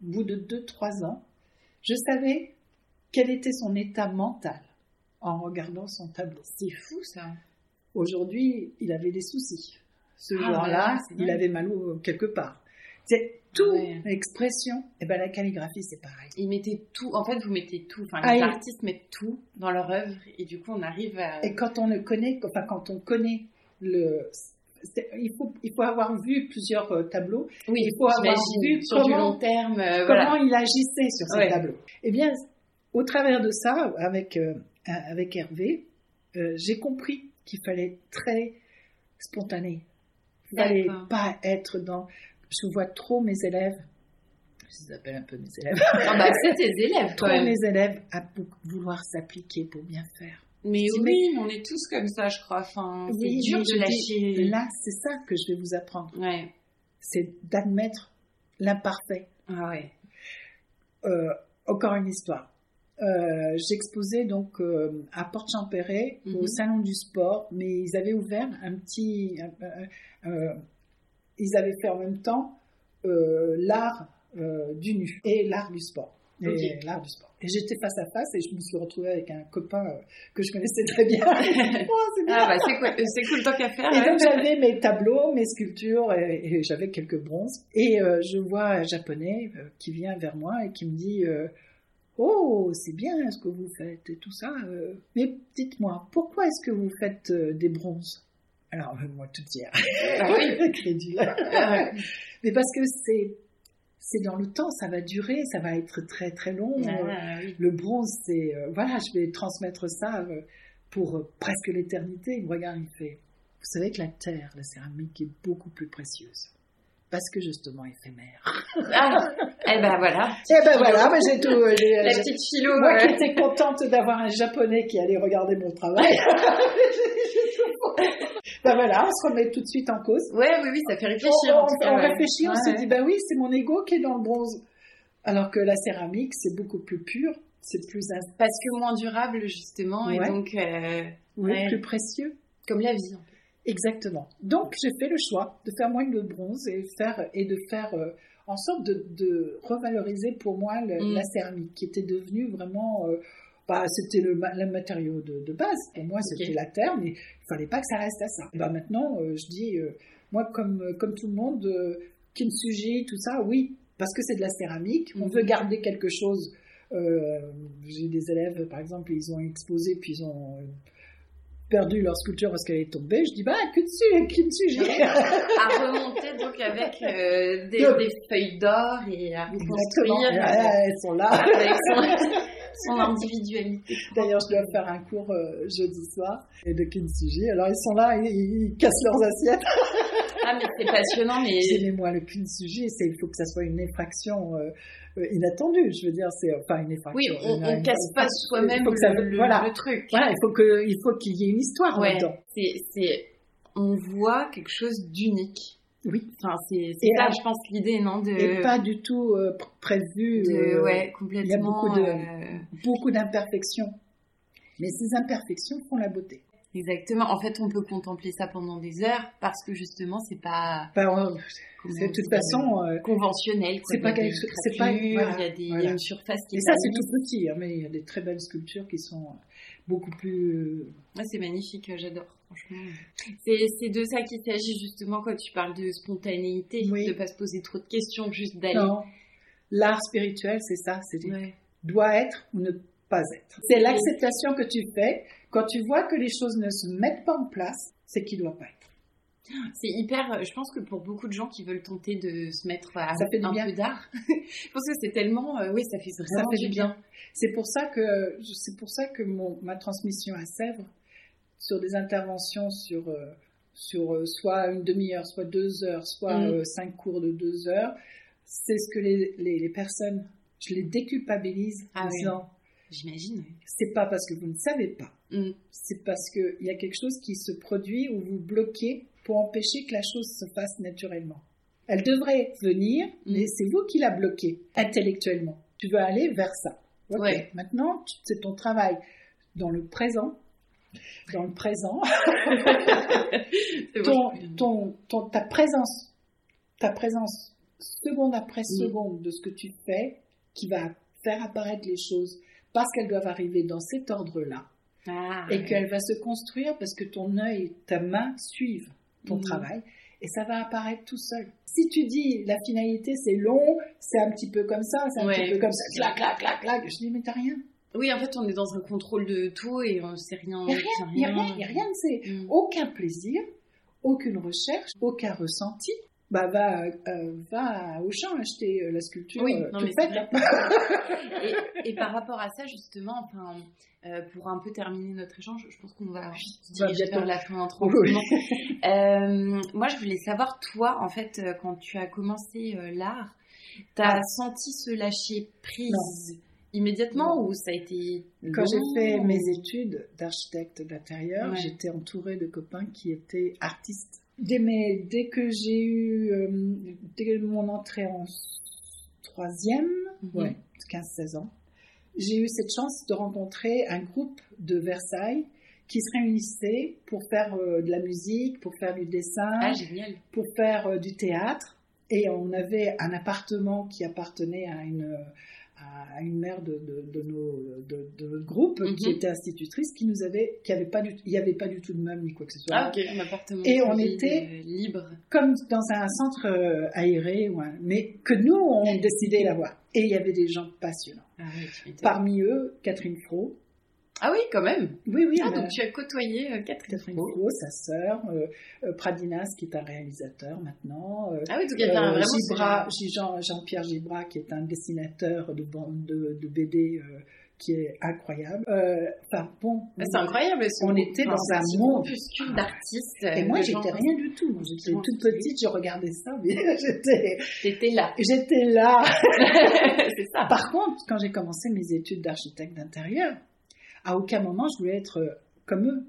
au bout de 2-3 ans, je savais quel était son état mental en regardant son tableau. C'est fou ça. Aujourd'hui, il avait des soucis. Ce Ah, jour-là, voilà, il avait mal au- quelque part. C'est tout Ouais. l'expression. Et ben la calligraphie, c'est pareil. Ils mettaient tout, en fait, vous mettez tout, enfin, Ah, les artistes mettent tout dans leur œuvre et du coup, on arrive à. Et quand on le connaît, enfin quand on connaît le, il faut il faut avoir vu plusieurs euh, tableaux. Oui, il faut avoir vu sur du comment- long terme, euh, comment il agissait sur ces Ouais. tableaux. Eh bien, au travers de ça, avec, euh, avec Hervé, j'ai compris qu'il fallait être très spontané. Il fallait pas être dans... Je vois trop mes élèves, je les appelle un peu mes élèves, Ah bah, c'est tes élèves, trop même. mes élèves à vouloir s'appliquer pour bien faire. Mais oui, on est tous comme ça, je crois. Enfin, c'est Oui, dur mais de dis, lâcher. Là, c'est ça que je vais vous apprendre. Ouais. C'est d'admettre l'imparfait. Ah ouais. Euh, encore une histoire. Euh, J'exposais donc euh, à Porte-Champéret au Mhm. salon du sport, mais ils avaient ouvert un petit. euh, euh, euh, ils avaient fait en même temps euh, l'art euh, du nu et l'art du sport. Et l'art du sport. Et j'étais face à face et je me suis retrouvée avec un copain euh, que je connaissais très bien. <laughs> oh, c'est ah bah c'est cool, c'est cool tant qu'à faire. Et donc j'avais mes tableaux, mes sculptures et, j'avais quelques bronzes. Et euh, je vois un japonais euh, qui vient vers moi et qui me dit Oh, c'est bien ce que vous faites et tout ça. mais dites-moi, pourquoi est-ce que vous faites des bronzes? Alors, moi, tout dire. Ah oui. <laughs> Crédit. Ah mais parce que c'est c'est dans le temps, ça va durer, ça va être très très long. Ah, le bronze, c'est euh, voilà, je vais transmettre ça euh, pour euh, presque l'éternité. Il me regarde, il fait. Vous savez que la terre, la céramique est beaucoup plus précieuse parce que justement éphémère. Ah, eh ben voilà. Eh ben voilà, mais j'ai tout. la petite philo. Moi qui étais contente d'avoir un japonais qui allait regarder mon travail. <laughs> <laughs> ben voilà, on se remet tout de suite en cause. Ouais, oui, oui, ça fait réfléchir. On, réfléchit, on se dit, ben oui, c'est mon ego qui est dans le bronze. Alors que la céramique, c'est beaucoup plus pur, c'est plus... Parce que moins durable, justement, et donc... Euh, oui, plus précieux. Comme la vie, Exactement. Donc, j'ai fait le choix de faire moins de bronze et, faire, et de faire euh, en sorte de, revaloriser pour moi mm. la céramique, qui était devenue vraiment... Euh, bah, c'était le, matériau de, base. Pour moi, c'était la terre, mais il fallait pas que ça reste à ça. Bah, maintenant, euh, je dis, euh, moi, comme, euh, comme tout le monde, kintsugi, tout ça, oui, parce que c'est de la céramique. On veut mhm. garder quelque chose. J'ai des élèves, par exemple, ils ont exposé, puis ils ont perdu leur sculpture parce qu'elle est tombée. Je dis, bah, kintsugi, kintsugi. <laughs> à remonter donc avec des, feuilles d'or et à reconstruire. elles sont là <laughs> <laughs> son individualité. D'ailleurs, je dois faire un cours euh, jeudi soir de kintsugi. Alors, ils sont là, ils, ils cassent leurs assiettes. ah, mais c'est passionnant, mais... <laughs> J'ai moi le kintsugi, c'est, il faut que ça soit une infraction euh, euh, inattendue. Je veux dire, c'est, enfin, une infraction. Oui, on, ne casse pas soi-même le, voilà. le, truc. Voilà, il faut que, il faut qu'il y ait une histoire ouais, c'est, on voit quelque chose d'unique. Oui. Enfin, c'est ça, je pense, l'idée, non de... Et pas du tout euh, prévu. De, ouais, complètement. Il y a beaucoup de euh, beaucoup d'imperfections. Mais ces imperfections font la beauté. Exactement. En fait, on peut contempler ça pendant des heures parce que justement, c'est pas. c'est de toute façon euh, conventionnel. C'est pas quelque chose. C'est pas. Il y a des, il y a une surface qui. Et ça, c'est tout petit, hein, mais il y a des très belles sculptures qui sont beaucoup plus. c'est magnifique. J'adore. C'est de ça qu'il s'agit justement quand tu parles de spontanéité, de ne pas se poser trop de questions, juste d'aller. Non, l'art spirituel, c'est ça, c'est doit être ou ne pas être. C'est l'acceptation que tu fais quand tu vois que les choses ne se mettent pas en place, c'est qu'il ne doit pas être. C'est hyper. Je pense que pour beaucoup de gens qui veulent tenter de se mettre à ça fait un peu d'art, <laughs> je pense que c'est tellement. Euh, oui, ça fait vraiment ça fait du bien. C'est pour ça que c'est pour ça que mon, ma transmission à Sèvres, sur des interventions sur, euh, sur euh, soit une demi-heure, soit deux heures, soit mm. euh, cinq cours de deux heures, c'est ce que les, les, personnes, je les déculpabilise ah, en disant, J'imagine. C'est pas parce que vous ne savez pas, mm. c'est parce qu'il y a quelque chose qui se produit où vous bloquez pour empêcher que la chose se fasse naturellement. Elle devrait venir, mm. mais c'est vous qui la bloquez intellectuellement. Tu veux aller vers ça. Ok. Maintenant, c'est ton travail dans le présent dans le présent, <laughs> ton, ton, ta présence, ta présence seconde après mm. seconde de ce que tu fais, qui va faire apparaître les choses parce qu'elles doivent arriver dans cet ordre-là. Ah, et qu'elle va se construire parce que ton œil, ta main suivent ton mm. travail et ça va apparaître tout seul. Si tu dis la finalité c'est long, c'est un petit peu comme ça, c'est un petit peu comme ça, clac, clac, clac, clac, je dis mais t'as rien. Oui, en fait, on est dans un contrôle de tout et on sait rien. Il n'y a rien, il n'y a rien, y a rien, c'est mm. aucun plaisir, aucune recherche, aucun ressenti. Bah, va, euh, va au champ acheter euh, la sculpture oui, euh, toute faite. <laughs> et, et, par rapport à ça, justement, enfin, pour un peu terminer notre échange, je pense qu'on va se diriger vers la fin tranquillement. euh, moi, je voulais savoir, toi, en fait, quand tu as commencé l'art, tu as ah. senti ce lâcher prise immédiatement ou ça a été Quand j'ai fait mes études d'architecte d'intérieur, j'étais entourée de copains qui étaient artistes. Dès, dès que j'ai eu, euh, dès mon entrée en troisième, mhm. 15-16 ans, j'ai eu cette chance de rencontrer un groupe de Versailles qui se réunissait pour faire euh, de la musique, pour faire du dessin, ah, pour faire euh, du théâtre. Et on avait un appartement qui appartenait à une à une mère de, de, nos, de, notre groupe qui Mhm. était institutrice, qui nous avait, qui avait pas du, il n'y avait pas du tout de meubles ni quoi que ce soit. Ah, ok, un appartement. Et on était- euh, libre. Comme dans un centre euh, aéré, mais que nous, on décidait d'avoir. Et il y avait des gens passionnants. Ah, oui. Parmi eux, Catherine Fro. Ah oui, quand même. Oui, oui, Ah, a- donc tu as côtoyé euh, Catherine. Catherine Fro. Fro, sa sœur, euh, euh, Pradinas, qui est un réalisateur maintenant. euh, Ah oui, donc il y avait un- Euh, vraiment. Gibra, Jean, Jean-Pierre Gibra, qui est un dessinateur de, bande- de, de BD euh, qui est incroyable. Euh, Enfin bon, Ah, C'est incroyable. ce On était dans un monde. d'artistes. et euh, moi j'étais rien du tout. J'étais toute petite, je regardais ça, mais <laughs> j'étais, T'étais là. j'étais là. <laughs> c'est ça. Par contre, quand j'ai commencé mes études d'architecte d'intérieur, à aucun moment je voulais être euh, comme eux.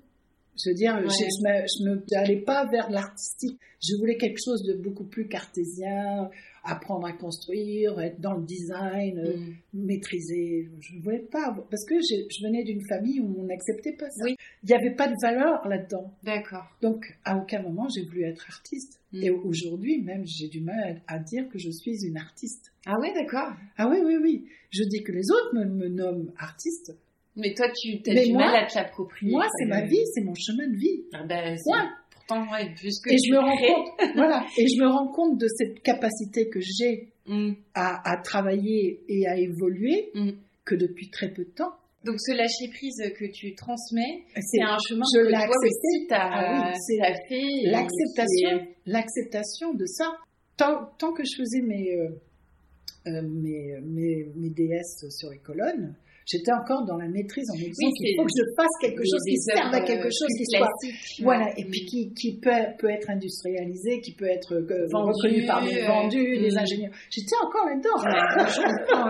Je veux dire, Ouais. je, j'allais pas vers l'artistique. Je voulais quelque chose de beaucoup plus cartésien, apprendre à construire, être dans le design, euh, Mm. maîtriser. Je ne voulais pas, parce que je venais d'une famille où on n'acceptait pas ça. Oui. Il n'y avait pas de valeur là-dedans. D'accord. Donc, à aucun moment, j'ai voulu être artiste. Mm. Et aujourd'hui, même, j'ai du mal à, à dire que je suis une artiste. Ah ouais, d'accord. Ah oui, oui, oui. Je dis que les autres me, me nomment artiste. Mais toi, tu as Mais du moi- mal à te l'approprier. Moi, c'est ma vie, c'est mon chemin de vie. Ah c'est- Point. Pourtant, ouais, puisque Et tu je me rends compte, <laughs> voilà, et je me rends compte de cette capacité que j'ai Mm. à, à travailler et à évoluer Mm. que depuis très peu de temps. Donc, ce lâcher prise que tu transmets, C'est un chemin je que toi aussi t'as Ah oui, fait. et l'acceptation, l'acceptation de ça. Tant, tant que je faisais mes, euh, euh, mes, mes, mes DS sur les colonnes, j'étais encore dans la maîtrise en me disant Oui, qu'il faut que je fasse quelque chose qui serve à quelque chose qui soit Voilà, et puis qui, qui peut, peut être industrialisé, qui peut être euh, Vendu, reconnu par des euh, vendus, des mm. ingénieurs. J'étais encore là-dedans. Je <laughs> comprends,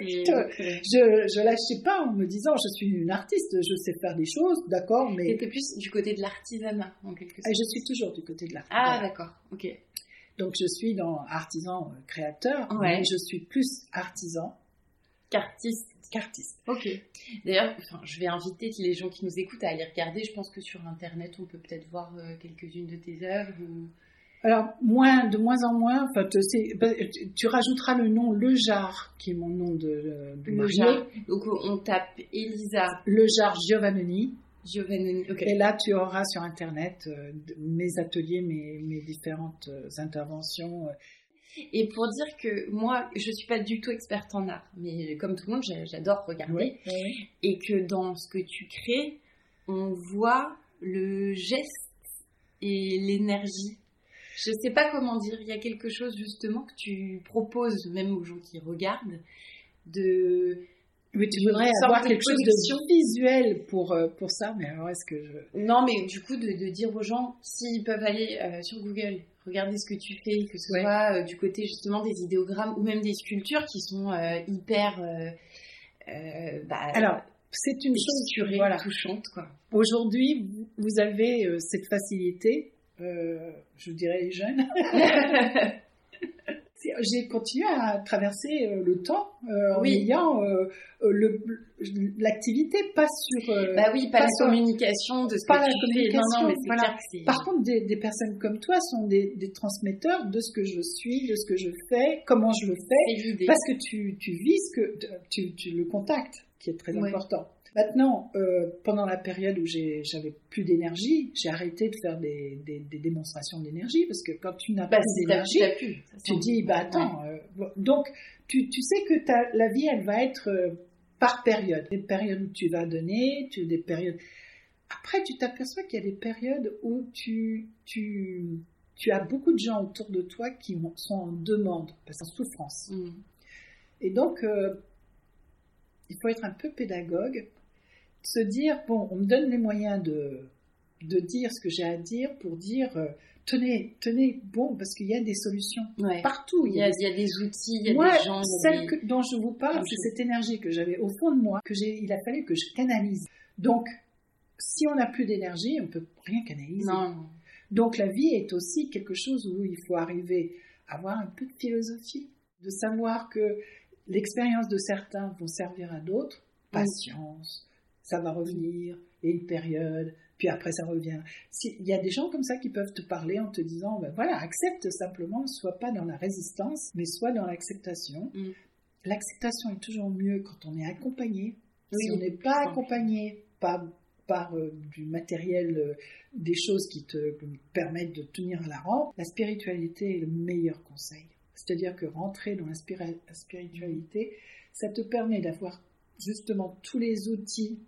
Je, je lâchais pas en me disant je suis une artiste, je sais faire des choses, d'accord, mais T'étais plus du côté de l'artisanat, en quelque Ah, sorte. je suis toujours du côté de l'art. Ah, d'accord, ok. Donc je suis dans artisan euh, créateur, Ouais. mais je suis plus artisan Qu'artiste. qu'artiste. Ok. D'ailleurs, enfin, je vais inviter les gens qui nous écoutent à aller regarder. Je pense que sur Internet, on peut peut-être voir euh, quelques-unes de tes œuvres. ou- Alors, moins, de moins en moins, enfin, tu, bah, tu- rajouteras le nom Le Jar, qui est mon nom de, de Le mariée. Jar. Donc, on tape Elisa Le Jar Giovannoni. Giovannoni. Ok. Et là, tu auras sur Internet euh, mes ateliers, mes, mes différentes euh, interventions. euh. Et pour dire que moi, je suis pas du tout experte en art, mais comme tout le monde, j'a- j'adore regarder. Et que dans ce que tu crées, on voit le geste et l'énergie. Je sais pas comment dire. Il y a quelque chose justement que tu proposes, même aux gens qui regardent, de Oui, tu voudrais avoir quelque chose de visuel pour, euh, pour ça, mais alors est-ce que je... Non, mais du coup, de, de dire aux gens, s'ils peuvent aller euh, sur Google, regarder ce que tu fais, que ce Ouais. soit euh, du côté justement des idéogrammes ou même des sculptures qui sont euh, hyper euh, bah, Alors, c'est une chose... Voilà. quoi. Aujourd'hui, vous- avez cette facilité, je dirais les jeunes. <laughs> <laughs> J'ai continué à traverser euh, le temps euh, en ayant euh, le- l'activité, pas sur... euh, bah oui, pas, pas la sur- communication de ce pas que la tu fais. Non, non, mais c'est voilà. clair que c'est... Par contre, des, des personnes comme toi sont des, des transmetteurs de ce que je suis, de ce que je fais, comment je le fais, parce que tu, tu vis ce que tu, tu le contactes, qui est très Ouais. important. Maintenant, euh, pendant la période où j'avais plus d'énergie, j'ai arrêté de faire des, des- des démonstrations d'énergie, parce que quand tu n'as Bah, pas d'énergie, tu dis, bah Ouais. attends, euh, donc tu, tu sais que ta, la vie, elle va être euh, par période. Des périodes où tu vas donner, tu, des périodes... Après, tu t'aperçois qu'il y a des périodes où tu, tu, tu as beaucoup de gens autour de toi qui ont- sont en demande, parce qu'en souffrance. Mm. Et donc, euh, il faut être un peu pédagogue, se dire, bon, on me donne les moyens de, de dire ce que j'ai à dire pour dire, euh, tenez, tenez, bon, parce qu'il y a des solutions Ouais. partout. Il y, a, il y a des outils, il y a Moi, des gens. celle des- que- dont je vous parle, de c'est cette énergie que j'avais au fond de moi, que j'ai, il a fallu que je canalise. Donc, si on n'a plus d'énergie, on peut rien canaliser. Non, Donc, la vie est aussi quelque chose où il faut arriver à avoir un peu de philosophie, de savoir que l'expérience de certains vont servir à d'autres. Patience, ça va revenir, et une période, puis après ça revient. Si- Il y a des gens comme ça qui peuvent te parler en te disant, ben voilà, accepte simplement, sois pas dans la résistance, mais sois dans l'acceptation. Mm. l'acceptation est toujours mieux quand on est accompagné. si on n'est pas accompagné par, par euh, du matériel, euh, des choses qui te permettent de tenir à la rampe, la spiritualité est le meilleur conseil. C'est-à-dire que rentrer dans la, spiritualité, ça te permet d'avoir justement tous les outils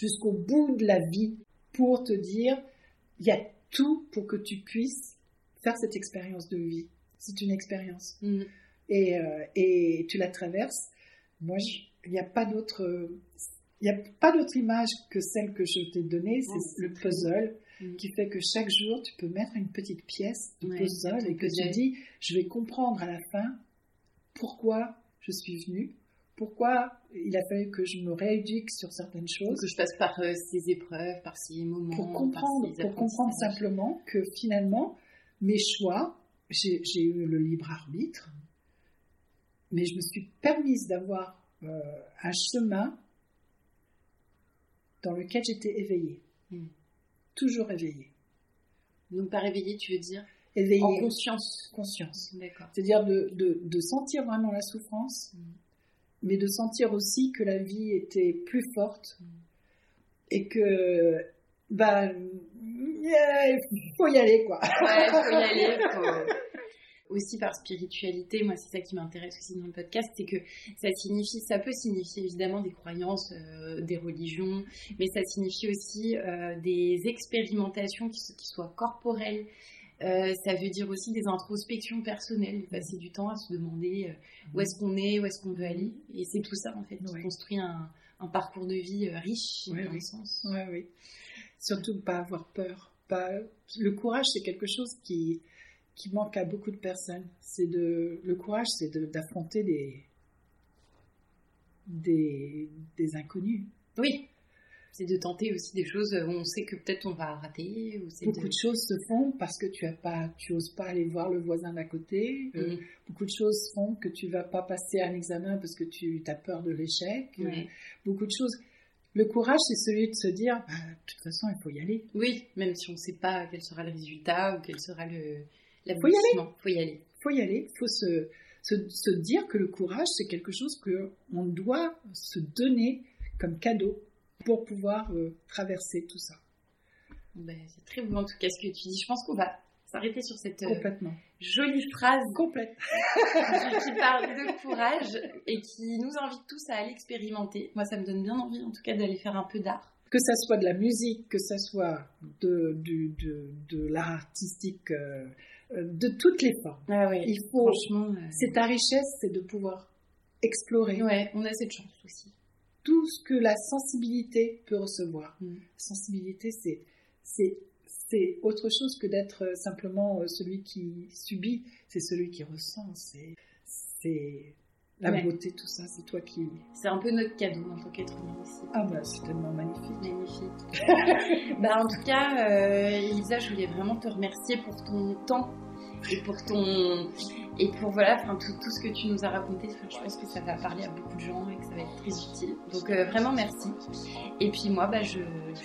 jusqu'au bout de la vie pour te dire, il y a tout pour que tu puisses faire cette expérience de vie. C'est une expérience. Mm. Et, euh, et, tu la traverses. Moi, il n'y a pas d'autre, il n'y a pas d'autre image que celle que je t'ai donnée. C'est le puzzle mm. qui fait que chaque jour, tu peux mettre une petite pièce de puzzle et que tu dis, je vais comprendre à la fin pourquoi je suis venue, pourquoi il a fallu que je me rééduque sur certaines choses. Que je passe par euh, ces épreuves, par ces moments. Pour comprendre, pour comprendre simplement que finalement, mes choix, j'ai eu le libre arbitre, mais je me suis permise d'avoir euh, un chemin dans lequel j'étais éveillée. Hmm. Toujours éveillée. Donc par éveillée, tu veux dire Éveillée. En conscience. Conscience. C'est-à-dire de, de, sentir vraiment la souffrance, hmm mais de sentir aussi que la vie était plus forte et que bah il faut y aller quoi. Ouais, il faut y aller. <laughs> Aussi par spiritualité, moi c'est ça qui m'intéresse aussi dans le podcast, c'est que ça signifie, ça peut signifier évidemment des croyances, euh, des religions, mais ça signifie aussi euh, des expérimentations qui, qui soient corporelles, euh, ça veut dire aussi des introspections personnelles, passer du temps à se demander euh, où est-ce qu'on est, où est-ce qu'on veut aller. Et c'est tout ça, en fait, qui construit un, parcours de vie euh, riche dans le sens. Oui, oui. Surtout pas avoir peur. Pas... Le courage, c'est quelque chose qui, qui manque à beaucoup de personnes. C'est de... Le courage, c'est d'affronter des... des... des inconnus. Oui, c'est de tenter aussi des choses où on sait que peut-être on va rater. Ou beaucoup de... choses se font parce que tu as pas, tu oses pas aller voir le voisin d'à côté. Euh, mm. beaucoup de choses font que tu vas pas passer un examen parce que tu as peur de l'échec. Euh, beaucoup de choses. Le courage, c'est celui de se dire, bah, de toute façon, il faut y aller. Oui, même si on ne sait pas quel sera le résultat ou quel sera le. Faut y aller. Faut y aller. Faut y aller. Faut se, se, se dire que le courage, c'est quelque chose que on doit se donner comme cadeau pour pouvoir euh, traverser tout ça. Ben, c'est très beau en tout cas ce que tu dis. Je pense qu'on va s'arrêter sur cette euh, Complètement. jolie phrase Complète. <laughs> qui parle de courage et qui nous invite tous à aller expérimenter. Moi, ça me donne bien envie en tout cas d'aller faire un peu d'art. Que ça soit de la musique, que ça soit de, de, de, l'art artistique, euh, de toutes les formes. Ah Il faut. C'est ta richesse, c'est de pouvoir explorer. Ouais, on a cette chance aussi tout ce que la sensibilité peut recevoir. Mm. Sensibilité, c'est, c'est, c'est autre chose que d'être simplement euh, celui qui subit, c'est celui qui ressent, c'est, c'est la beauté, tout ça, c'est toi qui. C'est un peu notre cadeau en tant qu'être humain aussi. Ah bah c'est tellement magnifique. Magnifique. <laughs> bah en tout cas, euh, Elisa, je voulais vraiment te remercier pour ton temps et pour ton et pour voilà, enfin tout, tout, ce que tu nous as raconté, je pense que ça va parler à beaucoup de gens et que ça va être très utile. Donc euh, vraiment merci. Et puis moi, bah, je,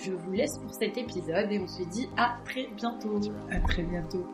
je vous laisse pour cet épisode et on se dit à très bientôt. À très bientôt.